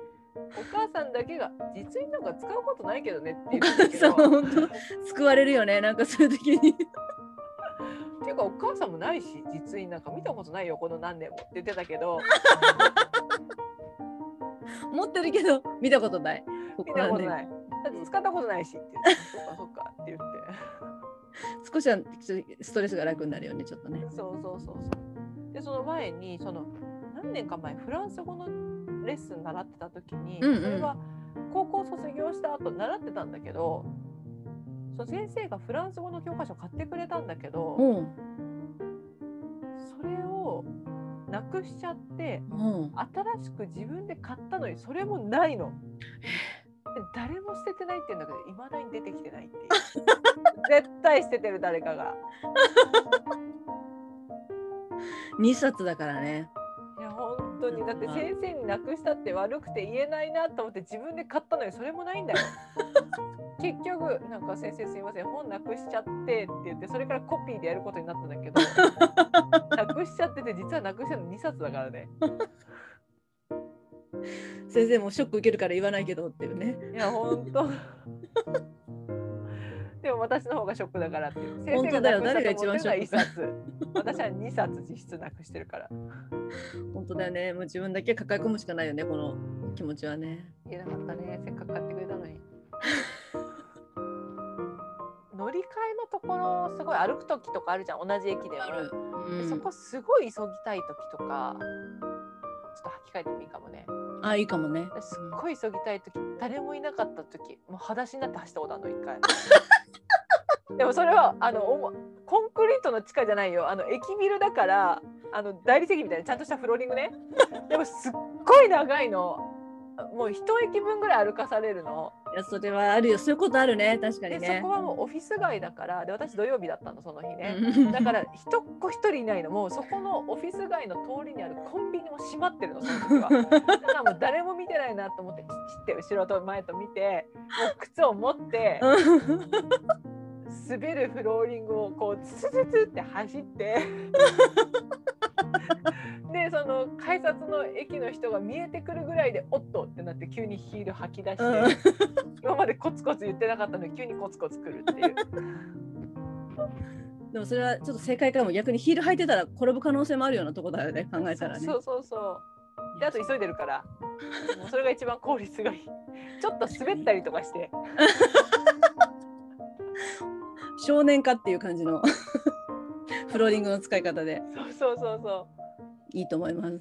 S3: お母さんだけが実印なんか使うことないけどねって言うんだけ
S2: そう
S3: ど
S2: 本当救われるよねなんかそういう時に。
S3: っ [laughs] ていうかお母さんもないし実印なんか見たことないよこの何年も。って言ってたけど。[laughs]
S2: 持ってるけど見たことない。こ
S3: 見たことない。だって使ったことないしって言ってそっかそっかって言って [laughs]
S2: 少しはストレスが楽になるよねちょっとね。
S3: そうそうそうそう。でその前にその何年か前フランス語のレッスン習ってた時に、
S2: うんうん。
S3: それは高校卒業した後習ってたんだけどその先生がフランス語の教科書買ってくれたんだけど、
S2: うん。
S3: それをなくしちゃって
S2: うん。
S3: 新しく自分で買ったのにそれもないの。で誰も捨ててないって言うんだけどいまだに出てきてないっていう。[laughs] 絶対捨ててる誰かが。[laughs]
S2: 2冊だからね。
S3: いや本当に。だって先生になくしたって悪くて言えないなと思って自分で買ったのにそれもないんだよ。[laughs] 結局なんか先生すいません本なくしちゃってって言ってそれからコピーでやることになったんだけど。なくしちゃってて実はなくしてるの2冊だからね
S2: 先生もショック受けるから言わないけどっていうね。
S3: いや本当。[laughs] でも私の方がショックだからっていう。
S2: 本当だよ。誰が一番ショッ
S3: 1冊。私は2冊実質なくしてるから。
S2: 本当だよね。もう自分だけ抱え込むしかないよねこの気持ちはね。
S3: 言えなかったね。せっかく買ってくれたのに。[laughs] 乗り換えのところすごい歩く時とかあるじゃん。同じ駅でも。
S2: うん。
S3: でそこすごい急ぎたい時とかと履き替えてもいいかもね。
S2: あいいかもね。
S3: すっごい急ぎたい時誰もいなかった時もう裸足になって走ったことあるの一回。[laughs] でもそれはあのコンクリートの地下じゃないよ。あの駅ビルだからあの大理石みたいなちゃんとしたフローリングね。[laughs] でもすっごい長いの。もう一駅分ぐらい歩かされるの
S2: いやそれはあるよ。そういうことあるね。確か
S3: で
S2: にね。
S3: そこはもうオフィス街だからで私土曜日だったのその日ね。
S2: うん。
S3: だから一っ子一人いないの。もうそこのオフィス街の通りにあるコンビニも閉まってるのその時は。だからもう誰も見てないなと思ってチッて後ろと前と見てもう靴を持って滑るフローリングをこうツツツツって走って [laughs] でその改札の駅の人が見えてくるぐらいでおっとってなって急にヒール吐き出して、
S2: うん。[laughs]
S3: 今までコツコツ言ってなかったのに急にコツコツ来るっていう。[laughs]
S2: でもそれはちょっと正解かも。逆にヒール履いてたら転ぶ可能性もあるようなとこだよね [laughs] 考えたらね。
S3: そうそうそう。であと急いでるから、もうそれが一番効率がいい。ちょっと滑ったりとかして、
S2: 少年化っていう感じの。フローリングの使い方で。
S3: そうそうそうそ
S2: いいと思います
S3: う。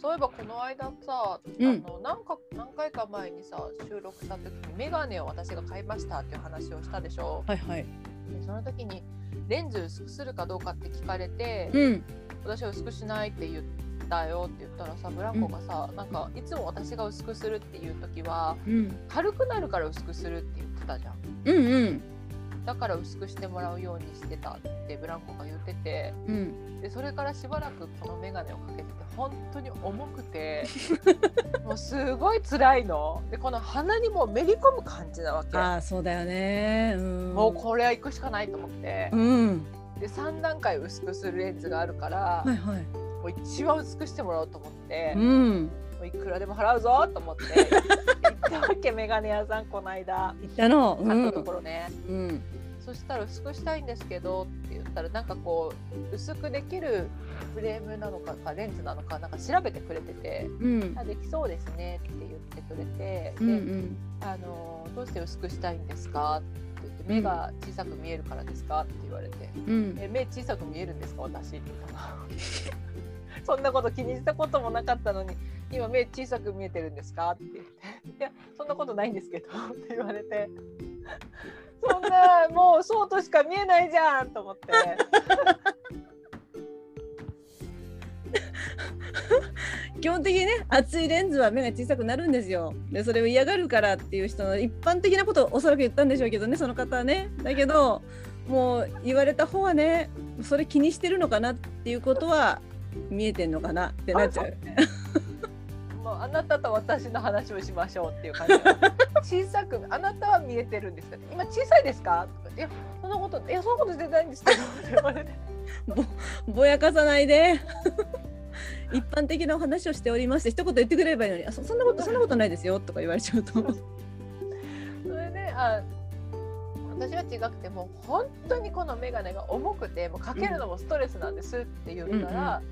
S3: そういえばこの間さ、
S2: うん
S3: あの何か何回か前にさ収録した時にメガネを私が買いましたっていう話をしたでしょ？
S2: はいはい
S3: でその時にレンズ薄くするかどうかって聞かれて、
S2: うん
S3: 私は薄くしないって言ったよって言ったらさブランコがさ、なんかいつも私が薄くするっていう時は
S2: うん。
S3: 軽くなるから薄くするって言ってたじゃん。
S2: うんうん。
S3: だから薄くしてもらうようにしてたってブランコが言ってて。
S2: うん。
S3: でそれからしばらくこの眼鏡をかけてて本当に重くて [laughs] もうすごい辛いの。でこの鼻にもうめり込む感じなわけ。
S2: ああそうだよね。うん。
S3: もうこれは行くしかないと思って。
S2: うん。
S3: で3段階薄くするレンズがあるから
S2: はいはい
S3: もう一番薄くしてもらおうと思って
S2: う、ん。
S3: もういくらでも払うぞと思って行ったわけ眼鏡屋さんこの間。
S2: 言ったの？う
S3: 買った
S2: ん
S3: ところね。
S2: うん。
S3: そしたら薄くしたいんですけどって言ったらなんかこう薄くできるフレームなのかかレンズなのかなんか調べてくれてて
S2: うん「
S3: あできそうですね」って言ってくれて「
S2: うんう
S3: で
S2: ん
S3: あのどうして薄くしたいんですか?」って言って「目が小さく見えるからですか?」って言われて
S2: うん「
S3: え目小さく見えるんですか私」って言ったらそんなこと気にしたこともなかったのに「今目小さく見えてるんですか?」って言って「いやそんなことないんですけど」って言われて。そんなもうそうとしか見えないじゃんと思って
S2: 基本的にね厚いレンズは目が小さくなるんですよでそれを嫌がるからっていう人の一般的なことをおそらく言ったんでしょうけどねその方はねだけどもう言われた方はねそれ気にしてるのかなっていうことは見えてんのかなってなっちゃう。
S3: もうあなたと私の話をしましょうっていう感じ。小さくあなたは見えてるんですか？今小さいですか？とかいやそんなこといやそんなこと全然ないんですけど。って言われて
S2: ぼやかさないで。[laughs] 一般的なお話をしておりまして一言言ってくれればいいのにあそそんなことそんなことないですよとか言われちゃうと
S3: それであ私は違くてもう本当にこの眼鏡が重くてもうかけるのもストレスなんですって言ったら、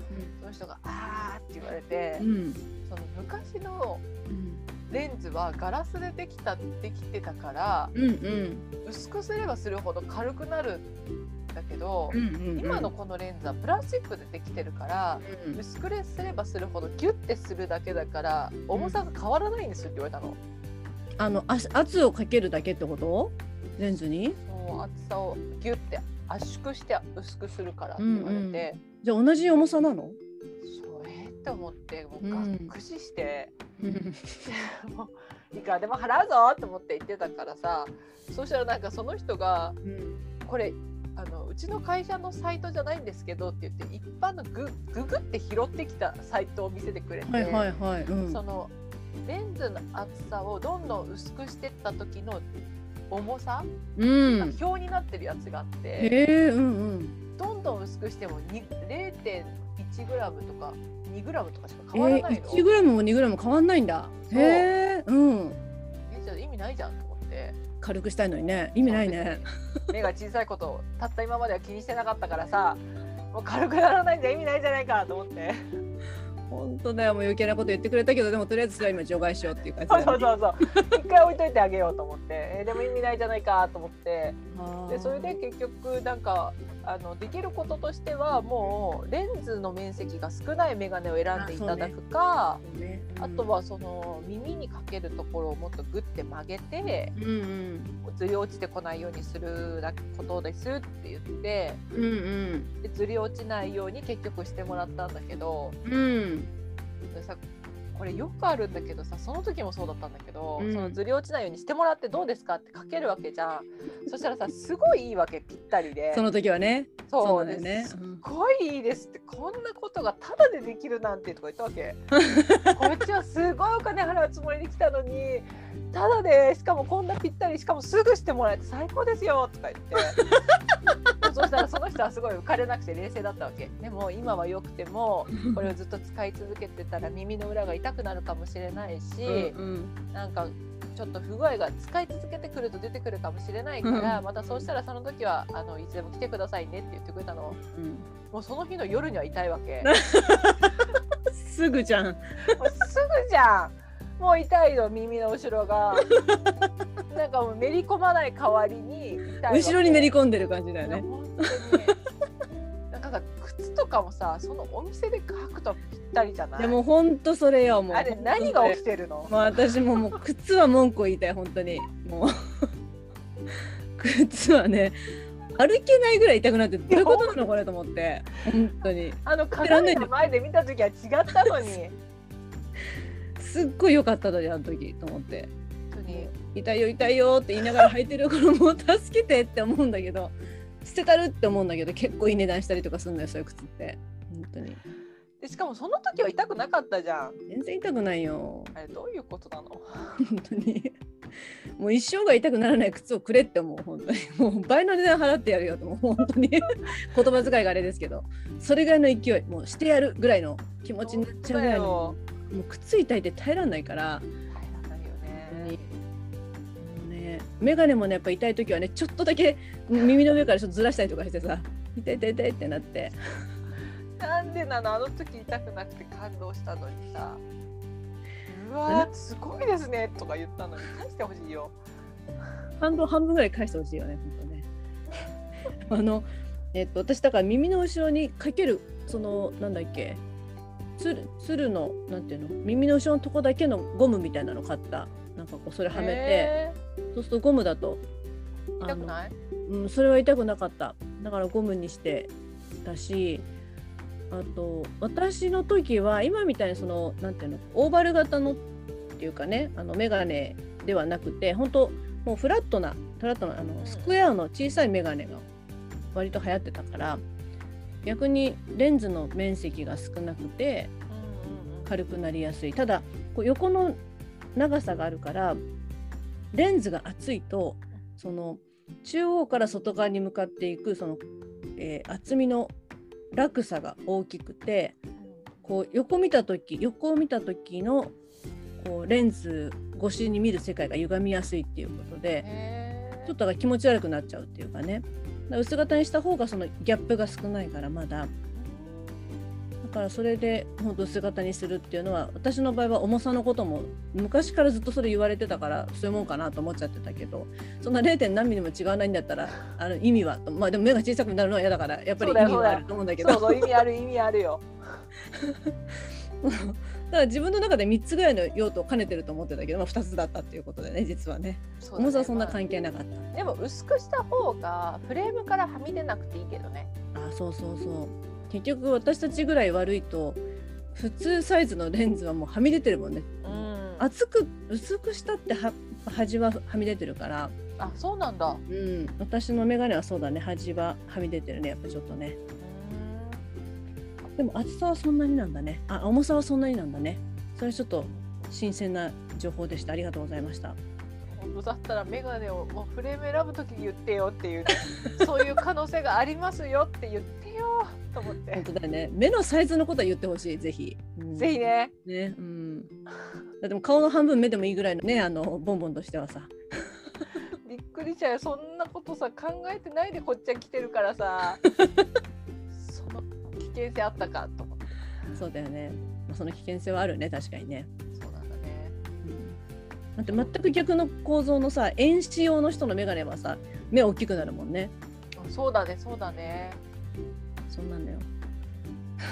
S3: その人が「あー」って言われて、その昔の
S2: うん
S3: レンズはガラスでできたできてたから
S2: うんうん。
S3: 薄くすればするほど軽くなるんだけど、今のこのレンズはプラスチックでできてるから、
S2: うん
S3: 薄くすればするほどギュッてするだけだから重さが変わらないんですよって言われたの。
S2: あの圧圧をかけるだけってこと？レンズに？
S3: そう厚さをギュッて圧縮して薄くするからって言われて、
S2: じゃあ同じ重さなの？
S3: そうえーって思っても
S2: う
S3: うんがっくしして、
S2: うん。[laughs]
S3: もういくらでも払うぞと思って言ってたからさ。そしたらなんかその人がこれあのうちの会社のサイトじゃないんですけどって言って一般のグググって拾ってきたサイトを見せてくれて、
S2: はいはいはい、うん、
S3: そのレンズの厚さをどんどん薄くしてった時の重さ、
S2: うん。
S3: 表になってるやつがあって、
S2: へえうんうん。
S3: どんどん薄くしてもに0.1グラムとか2グラムとかしか
S2: え
S3: 変わらないの？
S2: ー、1グラムも2グラム変わんないんだ。へえうん。
S3: えじゃあ意味ないじゃんと思って。
S2: 軽くしたいのにね。意味ないね。
S3: 目が小さいことをたった今までは気にしてなかったからさもう軽くならないんじゃ意味ないじゃないかと思って
S2: 本当だよもう余計なこと言ってくれたけどでもとりあえずそれは今除外しようっていう感じ
S3: そう
S2: だね。
S3: そうそうそう一回置いといてあげようと思って、えーでも意味ないじゃないかと思って。でそれで結局なんかあのできることとしてはもうレンズの面積が少ない眼鏡を選んでいただくか
S2: そうね。
S3: あ,、とはその耳にかけるところをもっとグッて曲げて
S2: うんうん。
S3: ずり落ちてこないようにするだことですって言って
S2: うんうん。
S3: でずり落ちないように結局してもらったんだけど
S2: うん
S3: でさこれよくあるんだけどさその時もそうだったんだけど、
S2: うん。
S3: そのずり落ちないようにしてもらってどうですかってかけるわけじゃん。そしたらさすごいいいわけぴったりで。
S2: その時はね。
S3: そうです。すっごいいいですって。こんなことがタダでできるなんてとか言ったわけ。[laughs] こっちはすごいお金払うつもりで来たのにタダでしかもこんなぴったりしかもすぐしてもらえて最高ですよとか言ってそしたらその人はすごい浮かれなくて冷静だったわけ。でも今は良くてもこれをずっと使い続けてたら耳の裏が痛くなるかもしれないし、
S2: うん。
S3: なんかちょっと不具合が使い続けてくると出てくるかもしれないから、
S2: うん。
S3: またそうしたらその時はあのいつでも来てくださいねって言ってくれたの。
S2: うん。
S3: もうその日の夜には痛いわけ。[laughs]
S2: すぐじゃん。
S3: もうすぐじゃんもう痛いの耳の後ろが。[laughs] なんかもうめり込まない代わりに
S2: 後ろにめり込んでる感じだよね。
S3: なんか靴とかもさそのお店で履くとぴったりじゃない？
S2: でも本当それよもう。
S3: あれ何が起きてるの？
S2: もう私ももう靴は文句を言いたい本当に。もう。[laughs] 靴はね歩けないぐらい痛くなってどういうことなのこれと思って。本当に。
S3: あの鏡の前で見た時は違ったのに
S2: すっごい良かったのにあの時と思って。
S3: 本当に。
S2: 痛いよ痛いよって言いながら履いてる子も助けてって思うんだけど捨てたるって思うんだけど結構いい値段したりとかするんだよそういう靴って。本当に。
S3: でしかもその時は痛くなかったじゃん。
S2: 全然痛くないよ。
S3: あれどういうことなの？
S2: 本当に。もう一生が痛くならない靴をくれって思う本当に。もう倍の値段払ってやるよと思う本当に。言葉遣いがあれですけど。それぐらいの勢いもうしてやるぐらいの気持ちになっちゃうぐらいのもう靴痛いって耐えらんないから。眼鏡もねやっぱ痛い時はねちょっとだけ耳の上からちょっとずらしたりとかしてさ痛い痛い痛いってなって。
S3: なんでなの？あの時痛くなくて感動したのにさ。うわーすごいですねとか言ったのに返してほしいよ。
S2: 半分半分ぐらい返してほしいよね本当ね。あのえっと私だから耳の後ろにかけるそのなんだっけつるつるのなんていうの？耳の後ろのとこだけのゴムみたいなの買った。なんかこうそれはめて。
S3: へ
S2: そうするとゴムだと
S3: ー痛くない？
S2: うんそれは痛くなかった。だからゴムにしてたしあと私の時は今みたいにそのなんていうの？オーバル型のっていうかねあのメガネではなくて本当もうフラットなフラットなあのスクエアの小さいメガネが割と流行ってたから逆にレンズの面積が少なくて軽くなりやすい。ただこう横の長さがあるからレンズが厚いとその中央から外側に向かっていくその、えー厚みの落差が大きくてこう横見た時横を見た時のこうレンズ越しに見る世界が歪みやすいっていうことでちょっと気持ち悪くなっちゃうっていうかね薄型にした方がそのギャップが少ないからまだだからそれで本当薄型にするっていうのは私の場合は重さのことも昔からずっとそれ言われてたからそういうもんかなと思っちゃってたけどそんな 0. 何ミリも違わないんだったらあの意味はまあでも目が小さくなるのは嫌だからやっぱり意味はあると思うんだけど
S3: そうそう意味ある意味あるよ。[laughs]
S2: だから自分の中で3つぐらいの用途を兼ねてると思ってたけど、まあ、2つだったっていうことでね実はね。
S3: ね。
S2: 重さはそんな
S3: ま
S2: 関係なかった、
S3: あでも薄くした方がフレームからはみ出なくていいけどね。
S2: あそうそうそう。結局私たちぐらい悪いと普通サイズのレンズはもうはみ出てるもんね。
S3: うん。
S2: 厚く薄くしたっては端ははみ出てるから、
S3: あそうなんだ。
S2: うん、私の眼鏡はそうだね。端ははみ出てるね。やっぱちょっとねでも厚さはそんなになんだね。あ重さはそんなになんだね。それちょっと新鮮な情報でした。ありがとうございました。
S3: 本当だったらメガネをもうフレーム選ぶときに言ってよっていう、ね、[laughs] そういう可能性がありますよって言ってよと思って。
S2: 本。当だよね。目のサイズのことは言ってほしい。ぜひ、うん。
S3: ぜひね。
S2: ね。うん。[laughs] だってもう顔の半分目でもいいぐらいのねあのボンボンとしてはさ。
S3: びっくりしちゃうよ。そんなことさ考えてないでこっちは来てるからさ [laughs] 険性あったかと
S2: そうだよね、まあ、その危険性はあるね確かにね。
S3: そうなんだね。
S2: だって全く逆の構造のさ遠視用の人の眼鏡はさ目大きくなるもんね。
S3: あそうだねそうだね。
S2: そんなんだよ。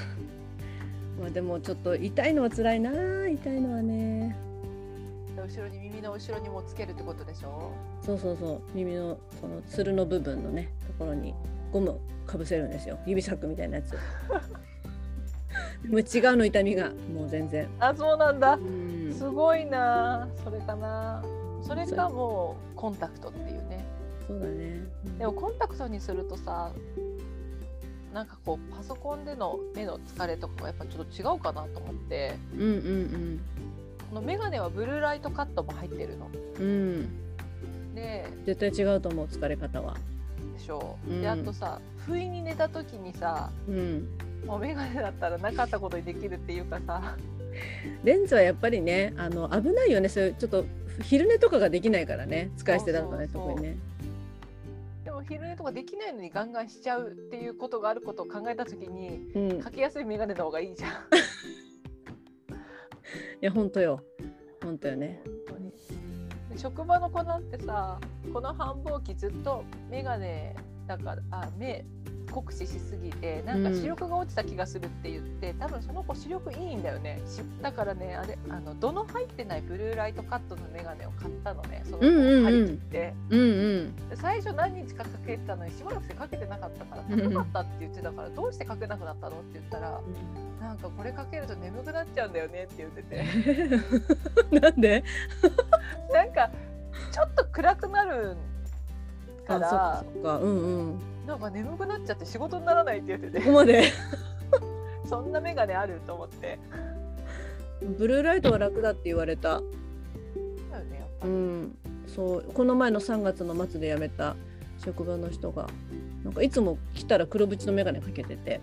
S2: [laughs] まあでもちょっと痛いのは辛いな。痛いのはね。
S3: 後ろに耳の後ろにもつけるってことでしょ？
S2: そうそうそう。耳のそのつるの部分のねところにゴムかぶせるんですよ。指サックみたいなやつ。もう違うの痛みがもう全然。
S3: あそうなんだ。
S2: うん。
S3: すごいな。それかな。それかもうコンタクトっていうね。
S2: そうだね。
S3: でもコンタクトにするとさなんかこうパソコンでの目の疲れとかはやっぱちょっと違うかなと思って。
S2: うんうん
S3: このメガネはブルーライトカットも入ってるの。
S2: うんうん。
S3: で
S2: 絶対違うと思う疲れ方は
S3: でしょ
S2: う。ん。
S3: であとさ不意に寝た時にさ
S2: うん。
S3: もうメガネだったらなかったことにできるっていうかさ。
S2: レンズはやっぱりねあの危ないよね。そういうちょっと昼寝とかができないからね。使い捨てだとね特にね。
S3: でも昼寝とかできないのにガンガンしちゃうっていうことがあることを考えた時に
S2: うん。い
S3: かけやすいメガネの方がいいじゃん。
S2: や本当よ。本当よね。
S3: 本当に。で職場の子なんてさこの繁忙期ずっとメガネだからあ目酷使しすぎてなんか視力が落ちた気がするって言って、多分その子視力いいんだよね。しだからねあれあの度の入ってないブルーライトカットのメガネを買ったのね。その張り切って、
S2: うんうん
S3: で最初何日かかけてたのにしばらくしてかけてなかったから高かったって言ってたからどうしてかけなくなったのって言ったらなんかこれかけると眠くなっちゃうんだよねって言ってて。[laughs]
S2: なんで？[laughs]
S3: なんかちょっと暗くなるか
S2: あ
S3: ら。
S2: そっか。うんうん。
S3: なんか眠くなっちゃって仕事にならないって言ってて。
S2: ここまで。[laughs]
S3: そんなメガネあると思って。
S2: ブルーライトは楽だって言われた。
S3: だよねやっぱ。
S2: う
S3: り、
S2: ん。そうこの前の3月の末で辞めた職場の人がなんかいつも来たら黒縁の眼鏡かけてて。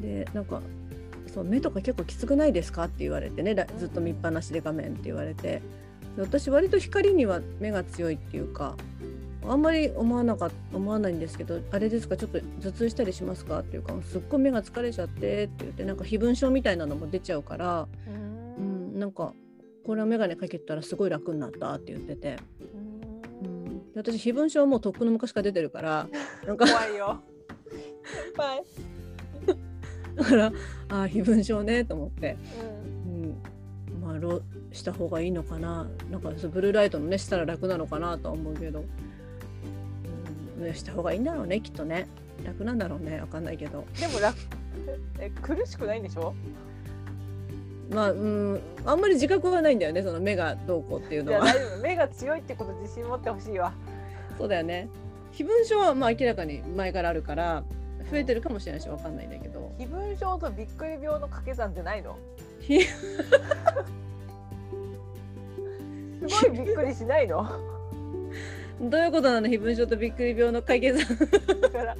S2: でなんかそう目とか結構きつくないですかって言われてねらずっと見っぱなしで画面って言われて。で私割と光には目が強いっていうかあんまり思わなかっ思わないんですけどあれですかちょっと頭痛したりしますかっていうかすっごい目が疲れちゃってって言ってなんか飛分症みたいなのも出ちゃうから、
S3: う
S2: うんん、なんかこれは眼鏡かけたらすごい楽になったって言ってて、うん、で私飛分症はもうとっくの昔から出てるからなんか
S3: 怖いよ。[laughs]
S2: だからああ飛分症ねと思って、
S3: うん
S2: うん、まあロした方がいいのかな。なんかブルーライトのねしたら楽なのかなとは思うけど、うん、ねした方がいいんだろうねきっとね。楽なんだろうねわかんないけど。
S3: でも楽え苦しくないんでしょ？
S2: まあうんあんまり自覚はないんだよねその目がどうこうっていうのは。
S3: 目が強いってこと自信持ってほしいわ。
S2: そうだよね。飛分症はまあ明らかに前からあるから増えてるかもしれないしわかんないんだけど。
S3: 飛分症とびっくり病の掛け算ってないの？
S2: ひ
S3: すごいびっくりしないの？
S2: どういうことなの？飛蚊症とびっくり病の解決。
S3: だから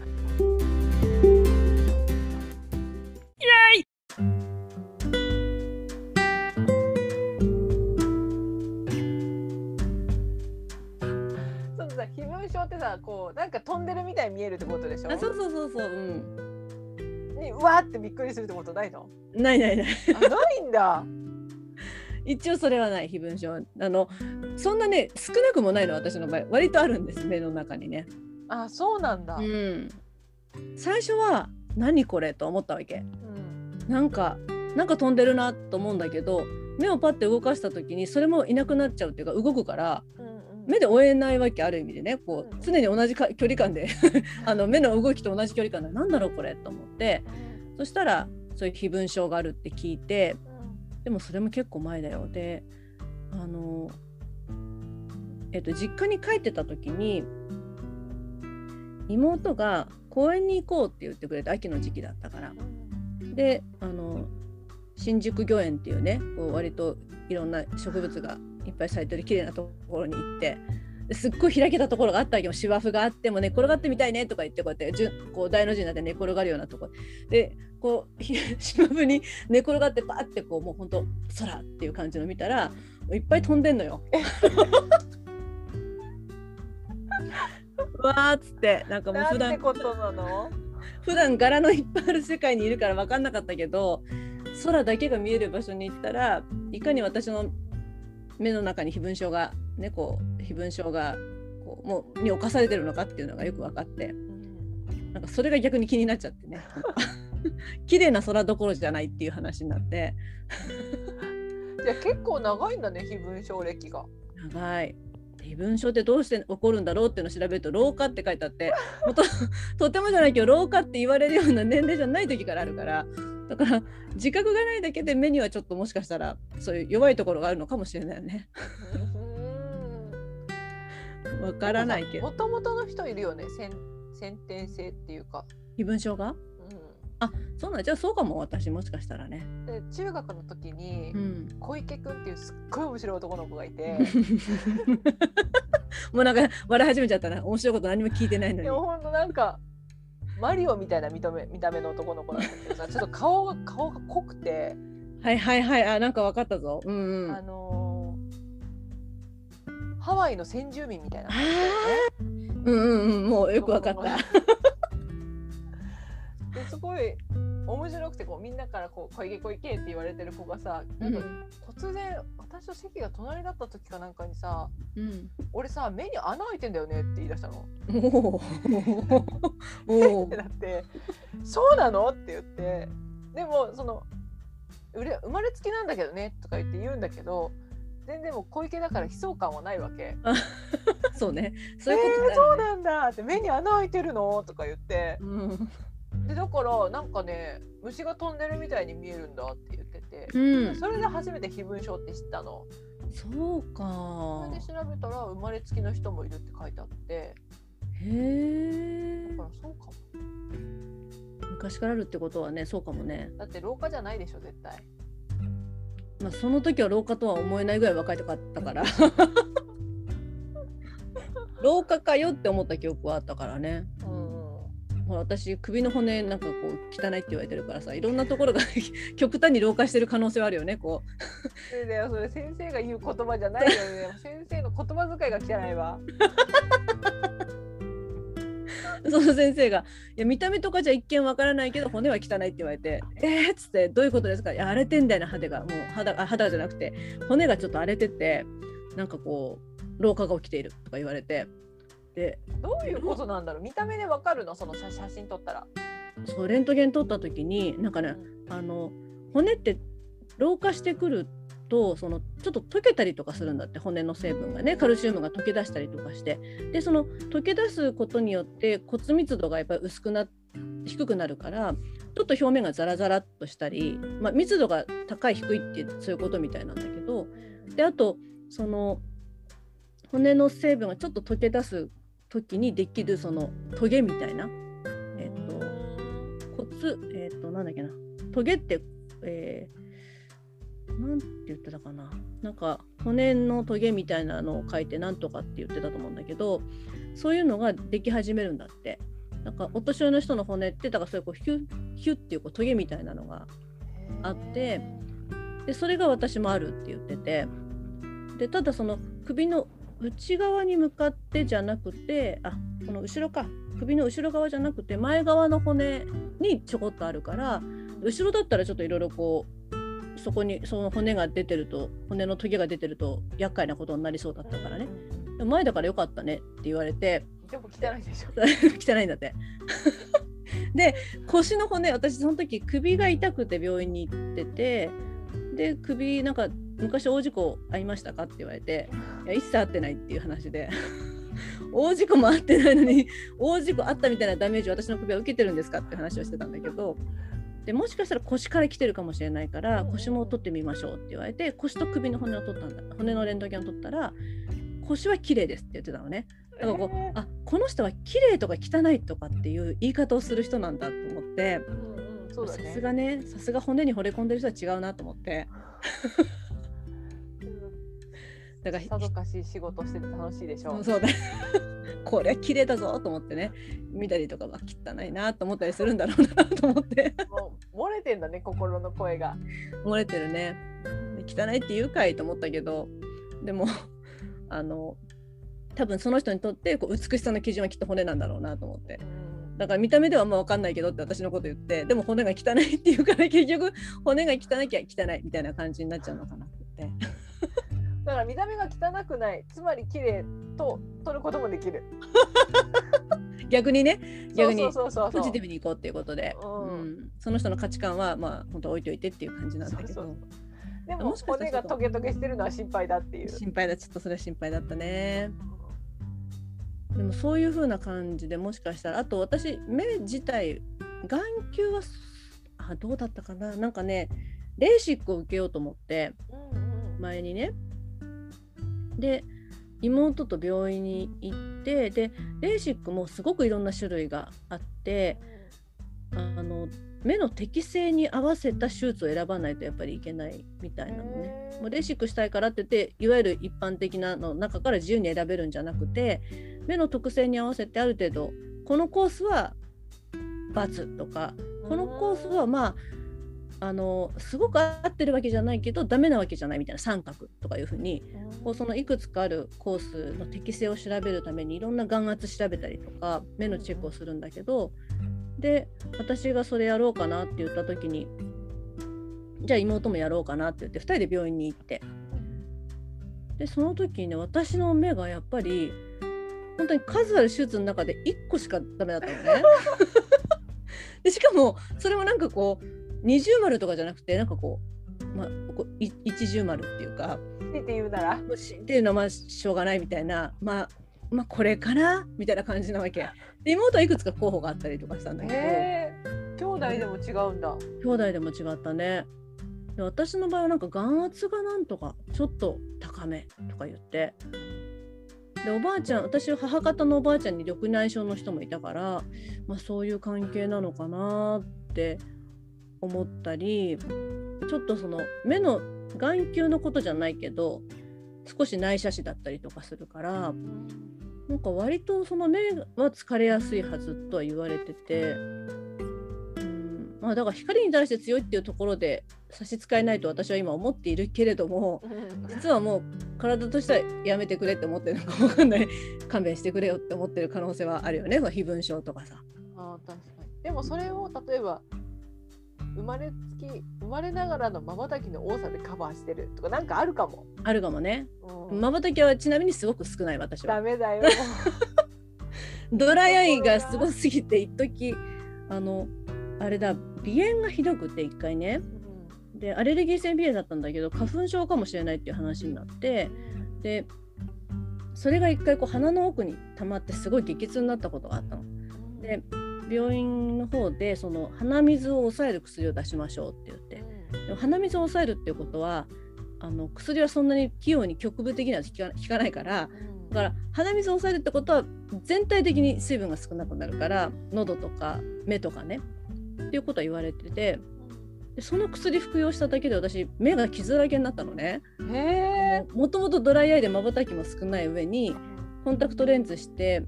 S3: そう飛蚊症ってさこうなんか飛んでるみたいに見えるってことでしょ？
S2: あそうそうそうそううん。
S3: にうわーってびっくりするってことないの？
S2: ないないない。
S3: あないんだ。[laughs]
S2: 一応それはない非分症あのそんなね少なくもないの私の場合。割とあるんです目の中にね。
S3: あそうなんだ、
S2: うん。最初は何これと思ったわけ。
S3: うん。
S2: なんかなんか飛んでるなと思うんだけど目をパッて動かした時にそれもいなくなっちゃうっていうか動くから
S3: うんうん
S2: 目で追えないわけある意味でね。こう常に同じか距離感で。あの目の動きと同じ距離感でなんだろうこれと思って。そしたらそういう非分症があるって聞いてでもそれも結構前だよ。であのえっと実家に帰ってた時に妹が公園に行こうって言ってくれて秋の時期だったから。であの新宿御苑っていうねこう割といろんな植物がいっぱい咲いてる綺麗なところに行ってですっごい開けたところがあったわけよ。芝生があっても寝転がってみたいねとか言ってこうやってじゅこう大の字になって寝転がるようなとこ。でこうひ [laughs] 芝生に寝転がってパーってこうもうほんと空っていう感じの見たらいっぱい飛んでんのよ。う [laughs] わーっつってなんかもう普段
S3: ことなの？
S2: 普段柄のいっぱいある世界にいるから分かんなかったけど空だけが見える場所に行ったらいかに私の目の中に非分症がねこう非分症がこうもうに侵されてるのかっていうのがよく分かって。なんかそれが逆に気になっちゃってね。[laughs] 綺麗な空どころじゃないっていう話になって。
S3: じゃあ結構長いんだね非分症歴が。
S2: 長い。非分症ってどうして起こるんだろうっていうのを調べると老化って書いてあって。もうと [laughs] とてもじゃないけど老化って言われるような年齢じゃない時からあるからだから自覚がないだけで目にはちょっともしかしたらそういう弱いところがあるのかもしれないよね。わからないけど。
S3: もともとの人いるよね。先先天性っていうか、
S2: 非分症が？
S3: う
S2: そうなんじゃあそうかも私もしかしたらね。
S3: ん、で中学の時に
S2: うん、
S3: 小池くんっていうすっごい面白い男の子がいて。[laughs]
S2: もうなんか笑い始めちゃったな。面白いこと何も聞いてないのに。
S3: で。もほんとなんかマリオみたいな見た目見た目の男の子なんだけどさ [laughs] ちょっと顔が顔が濃くて、
S2: はいはいはいあなんか分かったぞ。うんうん。
S3: あのーハワイの先住民みたいな
S2: あ
S3: 感じだよね。
S2: うんうんうんもうよく分かった。[laughs]
S3: ですごい面白くてこうみんなからこう小池小池って言われてる子がさなんか突然私と席が隣だった時かなんかにさ
S2: うん。
S3: 「俺さ目に穴開いてんだよね」って言い出したの。
S2: おー [laughs] お
S3: って
S2: ー
S3: なって「そうなの?」って言ってでもその生まれつきなんだけどねとか言って言うんだけど全然もう小池だから悲壮感はないわけ。[laughs]
S2: そうね。
S3: え
S2: そういうこと
S3: ー、そうなんだって目に穴開いてるの？とか言って
S2: うん。
S3: でだからなんかね虫が飛んでるみたいに見えるんだって言ってて、
S2: うん。
S3: それで初めて非分症って知ったの。
S2: そう
S3: そ
S2: か
S3: れで。調べたら生まれつきの人もいるって書いてあって
S2: へえ
S3: だ。からそうかも
S2: 昔からあるってことはね、そうかもね。
S3: だって老化じゃないでしょ絶対。
S2: まあその時は老化とは思えないぐらい若いとかあったから。[laughs] 老化かよって思った記憶はあったからね。
S3: うん
S2: ほら私首の骨なんかこう汚いって言われてるからさいろんなところが [laughs] 極端に老化してる可能性はあるよねこ
S3: それだよそれ先生が言う言葉じゃないよね [laughs] 先生の言葉遣いが汚いわ
S2: う [laughs] その先生が「いや見た目とかじゃ一見わからないけど骨は汚い」って言われて「えーっ?」つって「どういうことですか?」いや荒れてんだよな肌がもう肌あ肌じゃなくて骨がちょっと荒れててなんかこう老化が起きているとか言われてで
S3: どういうことなんだろう？見た目でわかるの？その写写真撮ったら。
S2: そうレントゲン撮った時になんかねあの骨って老化してくるとそのちょっと溶けたりとかするんだって骨の成分がね。カルシウムが溶け出したりとかして。でその溶け出すことによって骨密度がやっぱり薄くな低くなるからちょっと表面がザラザラっとしたり、まあ、密度が高い低いってそういうことみたいなんだけど。であとその骨の成分がちょっと溶け出す時にできるそのトゲみたいなえっと骨えっ、となんだっけな。トゲって、えーなんて言ってたかな。なんか骨のトゲみたいなのを書いてなんとかって言ってたと思うんだけどそういうのができ始めるんだって。なんかお年寄りの人の骨ってだからそういうこうヒュッヒュッっていうこうトゲみたいなのがあってでそれが私もあるって言ってて。でただその首の内側に向かってじゃなくてあこの後ろか首の後ろ側じゃなくて前側の骨にちょこっとあるから後ろだったらちょっといろいろこうそこにその骨が出てると骨のトゲが出てると厄介なことになりそうだったからね前だからよかったねって言われて
S3: でも汚いでしょ。[laughs]
S2: 汚いんだって。[laughs] で腰の骨私その時首が痛くて病院に行っててで首なんか昔大事故ありましたかって言われていや一切あってないっていう話で。[laughs] 大事故もあってないのに大事故あったみたいなダメージを私の首は受けてるんですかって話をしてたんだけどでもしかしたら腰から来てるかもしれないから腰も取ってみましょうって言われて腰と首の骨を取ったんだ骨のレントゲンを取ったら腰は綺麗ですって言ってたのね。だからこう、あこの人は綺麗とか汚いとかっていう言い方をする人なんだと思って
S3: そうだ
S2: さ
S3: ね。
S2: すがねさすが骨に惚れ込んでる人は違うなと思ってだから
S3: さぞかしい仕事してて楽しいでしょ
S2: そう。そうだ [laughs] これ綺麗だぞと思ってね見たりとかは汚いなと思ったりするんだろうなと思って
S3: もう漏れてんだね心の声が。
S2: 漏れてるねで汚いって言うかいと思ったけどでもあの多分その人にとってこう美しさの基準はきっと骨なんだろうなと思って
S3: うん
S2: だから見た目ではあんま分かんないけどって私のこと言ってでも骨が汚いっていうから結局骨が汚きゃ汚いみたいな感じになっちゃうのかなって。
S3: だから見た目が汚くない。つまり綺麗と取ることもできる。[laughs]
S2: 逆にね。逆に
S3: そうそうそうそう
S2: ポジティブにいこうっていうことで、
S3: うん。
S2: うん。その人の価値観はまあ本当置いといてっていう感じなんだけど。
S3: そうそうでも
S2: もし
S3: 骨がトゲトゲしてるのは心配だっていう。
S2: 心配だ。ちょっとそれは心配だったねでもそういう風な感じでもしかしたらあと私目自体眼球はあどうだったかな？なんかねレーシックを受けようと思って前にね。で妹と病院に行ってでレーシックもすごくいろんな種類があってあの目の適性に合わせた手術を選ばないとやっぱりいけないみたいなのね。もうレーシックしたいからって言っていわゆる一般的なの中から自由に選べるんじゃなくて目の特性に合わせてある程度このコースは×とかこのコースはまああのすごく合ってるわけじゃないけどダメなわけじゃないみたいな三角とかいうふうにこうそのいくつかあるコースの適性を調べるためにいろんな眼圧調べたりとか目のチェックをするんだけどで私がそれやろうかなって言った時にじゃあ妹もやろうかなって言って2人で病院に行ってでその時にね私の目がやっぱり本当に数ある手術の中で1個しかダメだったのね。[laughs] でしかもそれもなんかこう二重丸とかじゃなくてなんかこう,、まあ、こうい一重丸っていうか
S3: 強いて言うなら。
S2: っていうのはまあしょうがないみたいなまあまあこれかなみたいな感じなわけで妹はいくつか候補があったりとかしたんだけど。
S3: 兄弟でも違うんだ。
S2: 兄弟でも違ったねで私の場合はなんか眼圧がなんとかちょっと高めとか言ってでおばあちゃん私は母方のおばあちゃんに緑内障の人もいたから、まあ、そういう関係なのかなって思ったりちょっとその目の眼球のことじゃないけど少し内斜視だったりとかするからなんか割とその目は疲れやすいはずとは言われてて、うんまあ、だから光に対して強いっていうところで差し支えないと私は今思っているけれども実はもう体としてはやめてくれって思ってるのか分かんない [laughs] 勘弁してくれよって思ってる可能性はあるよね非分症とかさ。
S3: あー確かに。でもそれを例えば生まれつき生まれながらの瞬きの多さでカバーしてるとかなんかあるかも。
S2: あるかもね。
S3: うん
S2: まばたきはちなみにすごく少ない私は。
S3: ダメだよ。[laughs]
S2: ドライアイがすごすぎて一時あのあれだ鼻炎がひどくて一回ねでアレルギー性鼻炎だったんだけど花粉症かもしれないっていう話になってでそれが一回こう鼻の奥に溜まってすごい激痛になったことがあったの。で病院の方でその鼻水を抑える薬を出しましょうって言って。でも鼻水を抑えるっていうことはあの薬はそんなに器用に局部的には効か効かないからだから鼻水を抑えるってことは全体的に水分が少なくなるから喉とか目とかねっていうことは言われててでその薬服用しただけで私目が傷だらけになったのね。もともとドライアイでまばたきも少ない上にコンタクトレンズして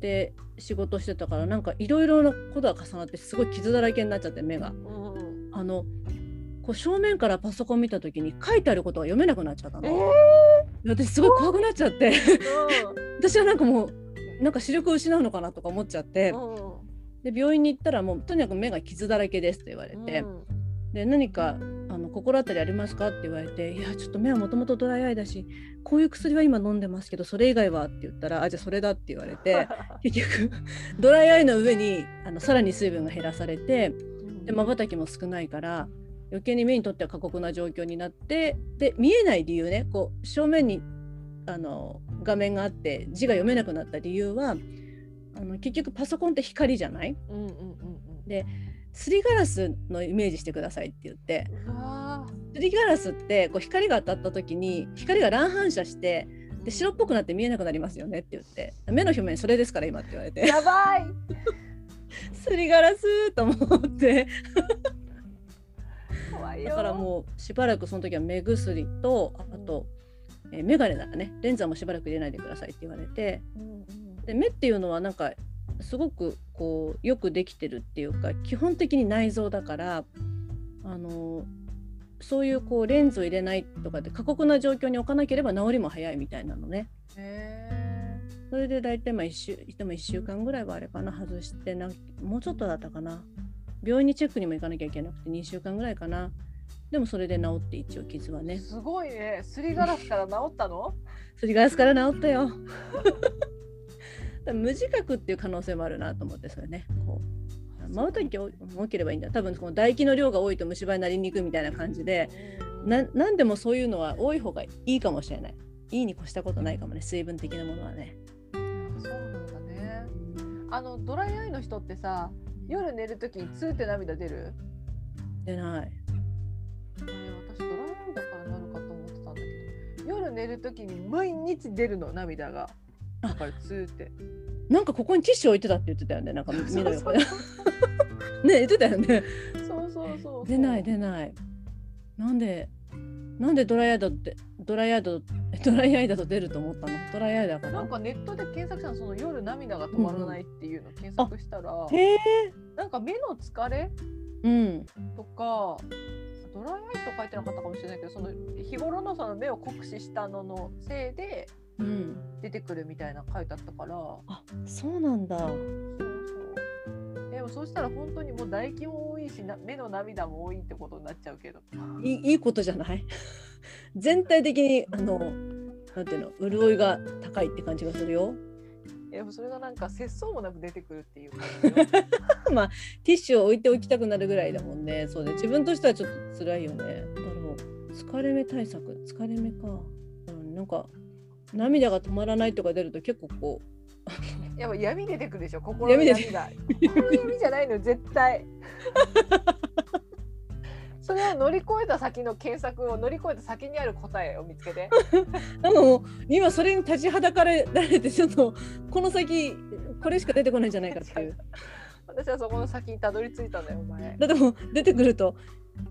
S2: で仕事してたからなんかいろいろなことが重なってすごい傷だらけになっちゃって目が。あのこう正面からパソコン見た時に書いてあることが読めなくなっちゃった
S3: え
S2: の。私すごい怖くなっちゃって。私はなんかもうなんか視力を失うのかなとか思っちゃって。で病院に行ったらもうとにかく目が傷だらけですと言われて、で何かあの心当たりありますか？って言われて「いやちょっと目はもともとドライアイだしこういう薬は今飲んでますけどそれ以外は?」って言ったら「あじゃあそれだ」って言われて [laughs] 結局ドライアイの上にあのさらに水分が減らされてでまばたきも少ないから余計に目にとっては過酷な状況になってで見えない理由ねこう正面にあの画面があって字が読めなくなった理由はあの結局パソコンって光じゃない？
S3: うんうんうんうん
S2: すりガラスのイメージしてくださいって言って。すりガラスってこう光が当たった時に光が乱反射してで白っぽくなって見えなくなりますよねって言って。目の表面それですから今って言われ
S3: ー
S2: て。
S3: やばい。[laughs]
S2: すりガラスと思って。
S3: 怖いよ。
S2: だからもうしばらくその時は目薬とあと、えー、眼鏡だね。レンズはもうしばらく入れないでくださいって言われて。で目っていうのはなんかすごくこうよくできてるっていうか基本的に内臓だからあのそういうこうレンズを入れないとかで過酷な状況に置かなければ治りも早いみたいなのね。
S3: へ
S2: それで大体まあ1週でも1週間ぐらいはあれかな外してなんもうちょっとだったかな。病院にチェックにも行かなきゃいけなくて2週間ぐらいかな。でもそれで治って一応傷は
S3: ー
S2: ね。
S3: すごいね。すりガラスから治ったの？
S2: すりガラスから治ったよ無自覚っていう可能性もあるなと思ってそれね。こうまばたき多ければいいんだ。多分この唾液の量が多いと虫歯になりにくいみたいな感じでな何でもそういうのは多い方がいいかもしれない。いいに越したことないかもね水分的なものはね。
S3: そうなんだね。あのドライアイの人ってさ夜寝るときにツーって涙出る？
S2: 出ない。
S3: えー私ドライアイだからなるかと思ってたんだけど。夜寝るときに毎日出るの涙が。
S2: あ
S3: だからツーって。
S2: なんかここにティッシュ置いてたって言ってたよね。なんか [laughs] ね言ってたよね。
S3: そうそうそう。
S2: 出ない出ない。なんでなんでドライアイだってドライアイだとドライアイだと出ると思ったの？ドライアイだから。
S3: なんかネットで検索したのその夜涙が止まらないっていうのを検索したら、
S2: へえ。
S3: なんか目の疲れ
S2: うん。
S3: とかドライアイと書いてなかったかもしれないけどその日頃のその目を酷使したののせいで
S2: うん
S3: 出てくるみたいな書いてあったから。
S2: あそうなんだ。
S3: そうそう。でもそうしたら本当にもう唾液も多いしな目の涙も多いってことになっちゃうけど。
S2: いいいいことじゃない？[laughs] 全体的にあのなんていうの潤いが高いって感じがするよ。
S3: いやそれがなんか節操もなく出てくるっていう感じよ。[laughs]
S2: ティッシュを置いておきたくなるぐらいだもんね。そうで自分としてはちょっと辛いよね。だろう疲れ目対策。疲れ目か、うん、なんか涙が止まらないとか出ると結構こ
S3: やっぱ闇出てくるでしょ心の闇が。心の闇じゃないの絶対。[laughs] それを乗り越えた先の検索を乗り越えた先にある答えを見つけて。
S2: うなんかもう今それに立ちはだかれられてちょっとこの先これしか出てこないんじゃないかっていう。
S3: 私はそこの先にたどり着いたんだよお前。
S2: だってもう出てくると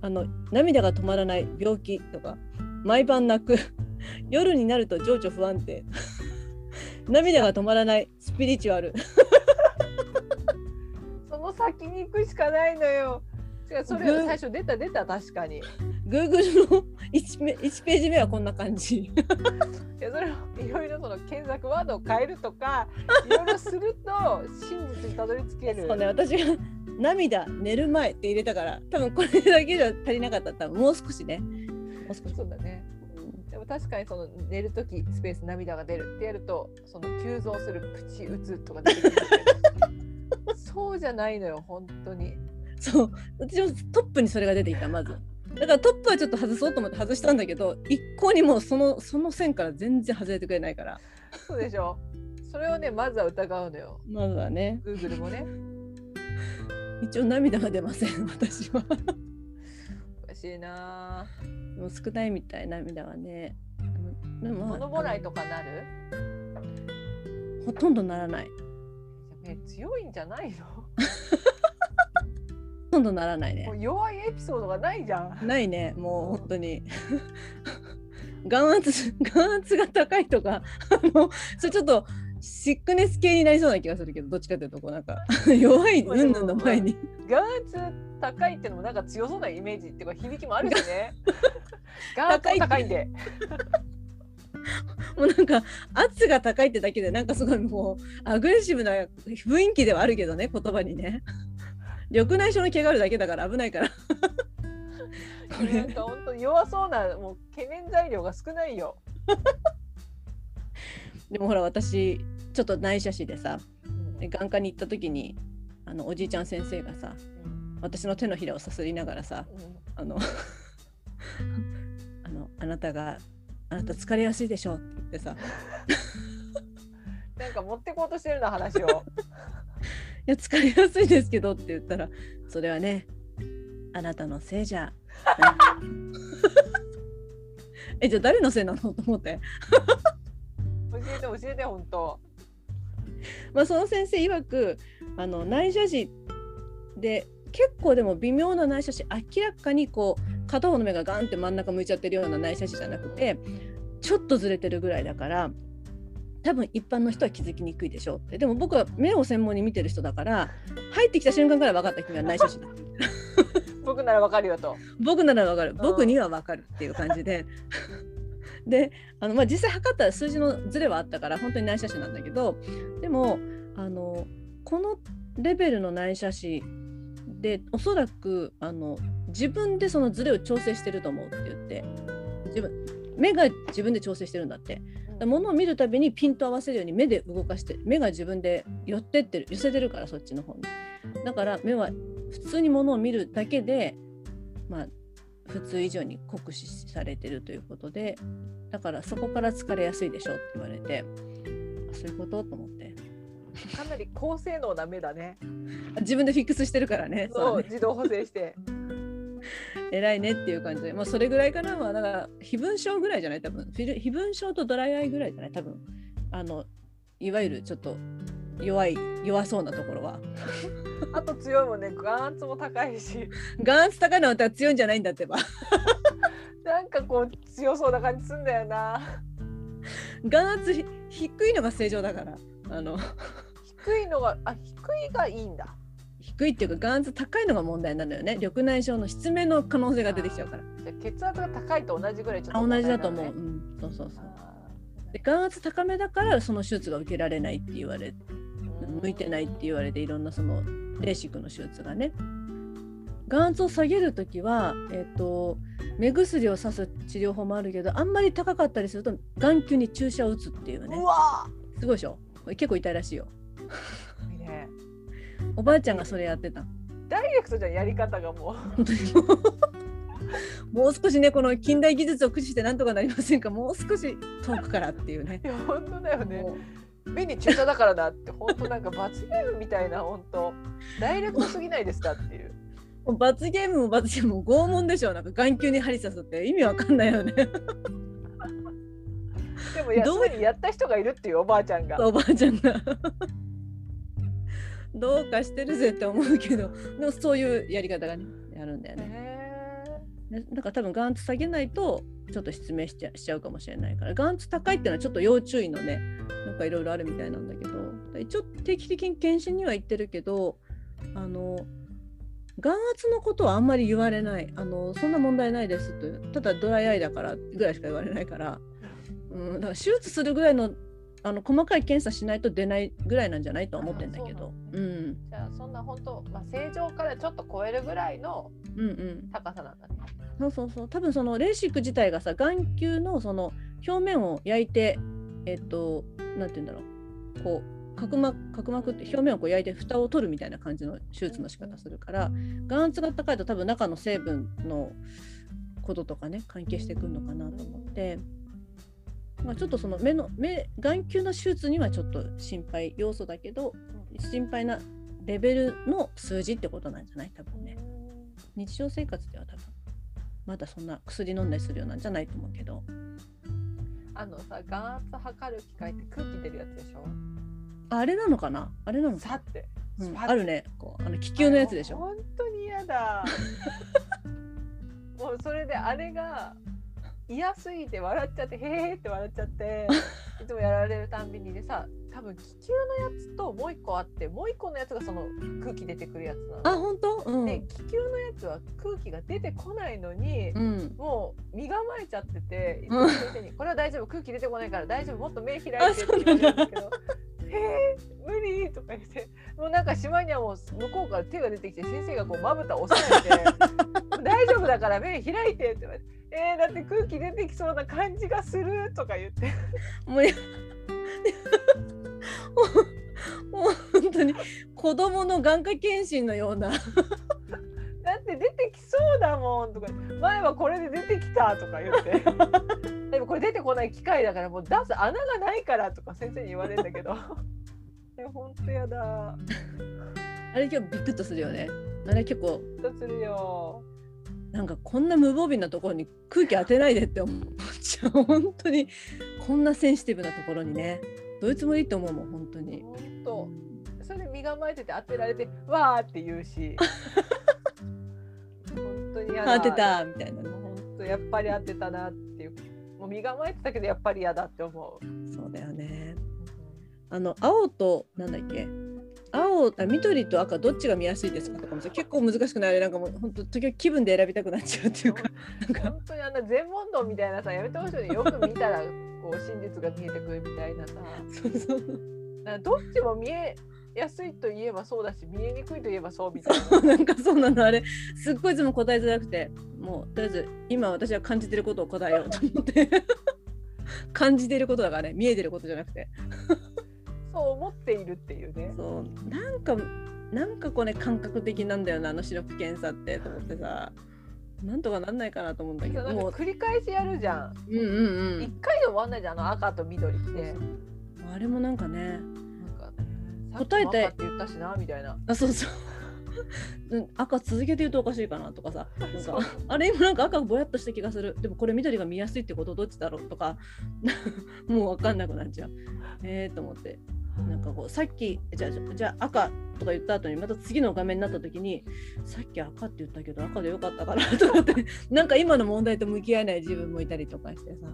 S2: あの涙が止まらない病気とか毎晩泣く。[laughs] 夜になると情緒不安定。[laughs] 涙が止まらない。スピリチュアル。[laughs]
S3: その先に行くしかないのよ。違うそれを最初出た出た確かに。い
S2: Google の 1, 目1ページ目はこんな感じ。
S3: やそれをいろいろその検索ワードを変えるとかいろいろすると真実にたどり着ける。
S2: そうね私が涙寝る前って入れたから多分これだけじゃ足りなかった。多分もう少しね
S3: そうだね。でも確かにその寝る時スペース涙が出るってやるとその急増するプチ打つとか出てくる [laughs] そうじゃないのよ本当に。
S2: そう。私もトップにそれが出ていたまず。だからトップはちょっと外そうと思って外したんだけど一向にもうそのその線から全然外れてくれないから。
S3: そうでしょ。それをねまずは疑うのよ。
S2: まずはね。
S3: Google もね。
S2: 一応涙が出ません私は。
S3: おかしいな
S2: でも少ないみたい涙はね。でもまあ
S3: 物もらいとかなる？
S2: ほとんどならない。
S3: 目強いんじゃないの？
S2: ほとんどならないね。
S3: 弱いエピソードがないじゃん。
S2: ないね。もう本当に。[laughs] 眼圧眼圧が高いとかあのそれちょっとシックネス系になりそうな気がするけどどっちかというとこうなんか弱いうんぬんの前に
S3: 眼圧高いっていうのもなんか強そうなイメージっていうか響きもあるしね。[laughs] 眼圧高いんで。[laughs]
S2: もうなんか圧が高いってだけでなんかすごいもうアグレッシブな雰囲気ではあるけどね言葉にね [laughs] 緑内障の毛があるだけだから危ないからこれ
S3: なんか本当弱そうなもう懸念材料が少ないよ。
S2: でもほら私ちょっと内斜視でさ眼科に行った時にあのおじいちゃん先生がさ私の手のひらをさすりながらさあの [laughs] あのあなたがあなた疲れやすいでしょって言ってさ。[laughs]
S3: なんか持ってこうとしてるな話を。[laughs]
S2: いや疲れやすいですけどって言ったらそれはねあなたのせいじゃ。えじゃあ誰のせいなの？と思って
S3: 教えて教えて本当。
S2: まあその先生曰くあの内斜視で結構でも微妙な内斜視明らかにこう片方の目がガンって真ん中向いちゃってるような内斜視じゃなくてちょっとずれてるぐらいだから多分一般の人は気づきにくいでしょうってでも僕は目を専門に見てる人だから入ってきた瞬間から分かった君は内斜視だ [laughs]
S3: 僕ならわかるよと。
S2: 僕なら分かる僕には分かるっていう感じでであの、まあ、実際測ったら数字のズレはあったから本当に内斜視なんだけどでもあのこのレベルの内斜視でおそらくあの自分でそのズレを調整してると思うって言って自分目が自分で調整してるんだって。ものを見るたびにピント合わせるように目で動かして目が自分で寄ってってる寄せてるからそっちの方に。だから目は普通にものを見るだけでまあ普通以上に酷使されてるということでだからそこから疲れやすいでしょって言われてあそういうこと？と思って。
S3: かなり高性能な目だね。
S2: 自分でフィックスしてるからね。
S3: そう
S2: ね。
S3: 自動補正して。[laughs]
S2: 偉いねっていう感じ。で、まあ、それぐらいかな、まあ、だから非分症ぐらいじゃない？多分。非分症とドライアイぐらいじゃない？多分。あのいわゆるちょっと弱い弱そうなところは。[laughs]
S3: あと強いもんね。眼圧も高いし。
S2: 眼圧高いのは強いんじゃないんだってば。
S3: なんかこう強そうな感じすんだよな。
S2: 眼圧ひ低いのが正常だから。あの。
S3: 低いのがあ低いがいいんだ。
S2: 低いっていうか眼圧高いのが問題なのよね。緑内障の失明の可能性が出てきちゃうから。
S3: 血圧が高いと同じぐらいちょっと
S2: あ同じだと思う、うん、そうそうそう。
S3: あ
S2: で眼圧高めだからその手術が受けられないって言われ
S3: ー
S2: 向いてないって言われていろんなそのレーシックの手術がね。眼圧を下げる時は、えっと目薬をさす治療法もあるけどあんまり高かったりすると眼球に注射を打つっていうね。
S3: うわ
S2: すごいでしょ？これ結構痛いらしいよ。
S3: ね。
S2: おばあちゃんがそれやってた。
S3: ダイレクトじゃんやり方がもう。
S2: 本当に [laughs] もう少しねこの近代技術を駆使してなんとかなりませんか？もう少し遠くからっていうね。
S3: いや本当だよね。目に注射だからなって本当なんか罰ゲームみたいな本当。ダイレクトすぎないですかっていう。
S2: もう罰ゲームも罰ゲームも拷問でしょなんか眼球に針刺すって。意味わかんないよね。
S3: でもいや
S2: どう？
S3: やった人がいるっていうおばあちゃんが。
S2: おばあちゃんが。どうかしてるぜって思うけど。でもそういうやり方がねやるんだよねだから多分眼圧下げないとちょっと失明しちゃしちゃうかもしれないから。眼圧高いっていうのはちょっと要注意のねなんかいろいろあるみたいなんだけど。一応定期的に検診には行ってるけどあの眼圧のことはあんまり言われない。あのそんな問題ないですと。ただドライアイだからぐらいしか言われないから、うん、だから手術するぐらいのあの細かい検査しないと出ないぐらいなんじゃないとは思ってんだけど。
S3: う
S2: うん。
S3: じゃあそんな本当まあ正常からちょっと超えるぐらいの
S2: うんうん。
S3: 高さなんだね。
S2: そうそうそう。多分そのレーシック自体がさ眼球のその表面を焼いてえっとなんて言うんだろう。こう角膜角膜って表面をこう焼いて蓋を取るみたいな感じの手術の仕方するから眼圧が高いと多分中の成分のこととかね関係してくるのかなと思って、まあ、ちょっとその目の目眼球の手術にはちょっと心配要素だけど心配なレベルの数字ってことなんじゃない？多分ね。日常生活では多分。まだそんな薬飲んだりするようなんじゃないと思うけど
S3: あのさ眼圧測る機械って空気出るやつでしょ？
S2: ああれなのかな？あれなのか
S3: さって。
S2: な、うんあるねこうあの気球のやつでしょ
S3: 本当に嫌だ。[laughs] もうそれであれが嫌すぎて笑っちゃってへーって笑っちゃって [laughs] いつもやられるたんびにでさ多分気球のやつともう一個あってもう一個のやつがその空気出てくるやつなの。
S2: あ本当？うん、
S3: で気球のやつは空気が出てこないのに、
S2: うん、
S3: もう身構えちゃってて、
S2: うん。
S3: も先生に「これは大丈夫？空気出てこないから大丈夫？もっと目開いて」って言われるんですけど「[laughs] えー、無理」とか言ってもうなんかしまいにはもう向こうから手が出てきて先生がこうまぶたを押さえて「[laughs] 大丈夫だから目開いて」って言われて「えー、だって空気出てきそうな感じがする」とか言って。
S2: もうも [laughs] う本当に子供の眼科検診のような「[laughs]
S3: だって出てきそうだもん」とか「前はこれで出てきた」とか言って「[laughs] でもこれ出てこない機械だからもう出す穴がないから」とか先生に言われるんだけど。いやほんとやだ。
S2: あれ今日ビクッとするよね。あれ結構。
S3: どうするよ。
S2: なんかこんな無防備なところに空気当てないでって思っちゃう。本当にこんなセンシティブなところにねどういうつもりって思うもん本当に。
S3: ほんとそれで身構えてて当てられて「わー」って言うし。[laughs] 本当にやだ。
S2: 当てたみたいな
S3: 本当やっぱり当てたなっていう。もう身構えてたけどやっぱり嫌だって思う、
S2: そうだよね。あの青となんだっけ？青あ緑と赤どっちが見やすいですかとかもさ結構難しくない？あれなんかもう本当時々気分で選びたくなっちゃうっていうか。なんか。
S3: 本当にあんな全問答みたいなさやめてほしいよねよく見たらこう真実が見えてくるみたいなさ。
S2: そうそう。
S3: なんかどっちも見えやすいといえばそうだし見えにくいといえばそうみたいな。
S2: なんかそうなのあれ。すっごいいつも答えづらくてもうとりあえず今私は感じてることを答えようと思って。[laughs] 感じてることだからね見えてることじゃなくて。
S3: そう思っているっていうね。
S2: そう。なんかなんかこれ感覚的なんだよなあの視力検査ってと思ってさなんとかなんないかなと思うんだけどもう。
S3: 繰り返しやるじゃん。
S2: うんうん
S3: 一回で終わんないじゃんあの赤と緑って。
S2: うんあれもなんかね。
S3: なんか
S2: 答えて。
S3: さって言ったしなみたいな。
S2: あそうそう。[laughs] うん赤続けて言うとおかしいかなとかさ。なんかあれ今なんか赤ぼやっとした気がする。でもこれ緑が見やすいってことどっちだろうとか。[laughs] もう分かんなくなっちゃう。えーと思ってなんかこうさっきじゃあじゃあ赤とか言った後にまた次の画面になった時にさっき赤って言ったけど赤でよかったかな [laughs] と思ってなんか今の問題と向き合えない自分もいたりとかしてさ。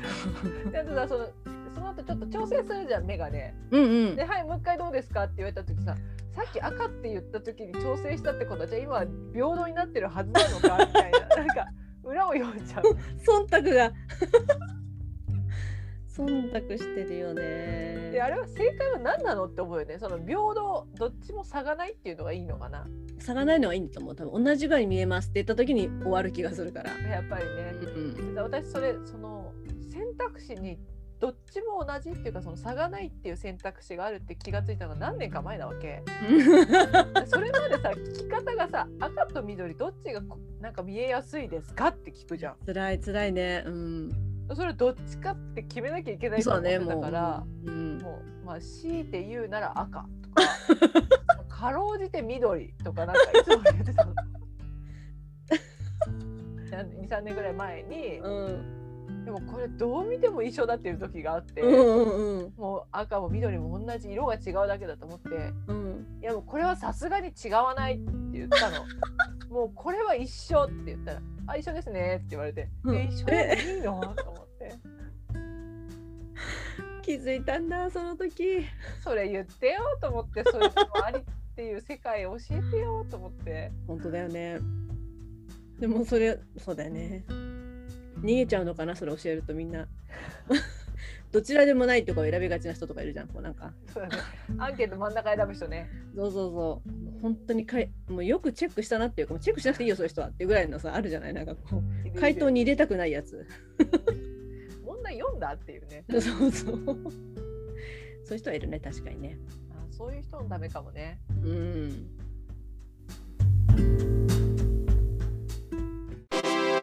S2: [laughs]
S3: であとさそのその後ちょっと調整するじゃん目がね。
S2: うんうん。
S3: ではいもう一回どうですかって言われた時ささっき赤って言った時に調整したってことはじゃあ今は平等になってるはずなのかみたいな。なんか裏を読んじゃう。[laughs]
S2: 忖度が忖度してるよね。
S3: であれは正解は何なのって思うよね。その平等どっちも差がないっていうのがいいのかな。
S2: 差がないのはいいんだと思う。多分同じぐらいに見えますって言った時に終わる気がするから、
S3: やっぱりね。
S2: うん、
S3: で私それその選択肢にどっちも同じっていうかその差がないっていう選択肢があるって気がついたのが何年か前なわけ。で [laughs] それまでさ聞き方がさ赤と緑どっちがこなんか見えやすいですかって聞くじゃん。
S2: 辛い辛いね。うん
S3: それどっちかって決めなきゃいけないと思って
S2: ねもう
S3: たから、
S2: うん。
S3: もうまあ強いて言うなら赤とか [laughs] かろうじて緑とかなんかいつも言ってたの。[laughs] 23年ぐらい前に、
S2: うん。
S3: でもこれどう見ても一緒だっていう時があって、
S2: うんうんうん。
S3: もう赤も緑も同じ色が違うだけだと思って
S2: うん。
S3: いやもうこれはさすがに違わないって言ったの。もうこれは一緒って言ったら「あ一緒ですね」って言われて「
S2: うん。
S3: え一緒でいいの?」と思って。[laughs]
S2: 気づいたんだその時。
S3: それ言ってよと思ってそれもありっていう世界教えてよと思って。
S2: 本当だよね。でもそれそうだよね。逃げちゃうのかなそれ教えるとみんなどちらでもないとかを選びがちな人とかいるじゃんこうなんか。
S3: そうだね。アンケート真ん中選ぶ人ね。
S2: そうそうそう。本当にかいもうよくチェックしたなっていうかもうチェックしなくていいよそういう人はっていうぐらいのさあるじゃない？なんかこう回答に入れたくないやつ。
S3: 問題読んだっていうね。
S2: そうそう。そういう人はいるね確かにね。
S3: あそういう人のためかもね。
S2: うん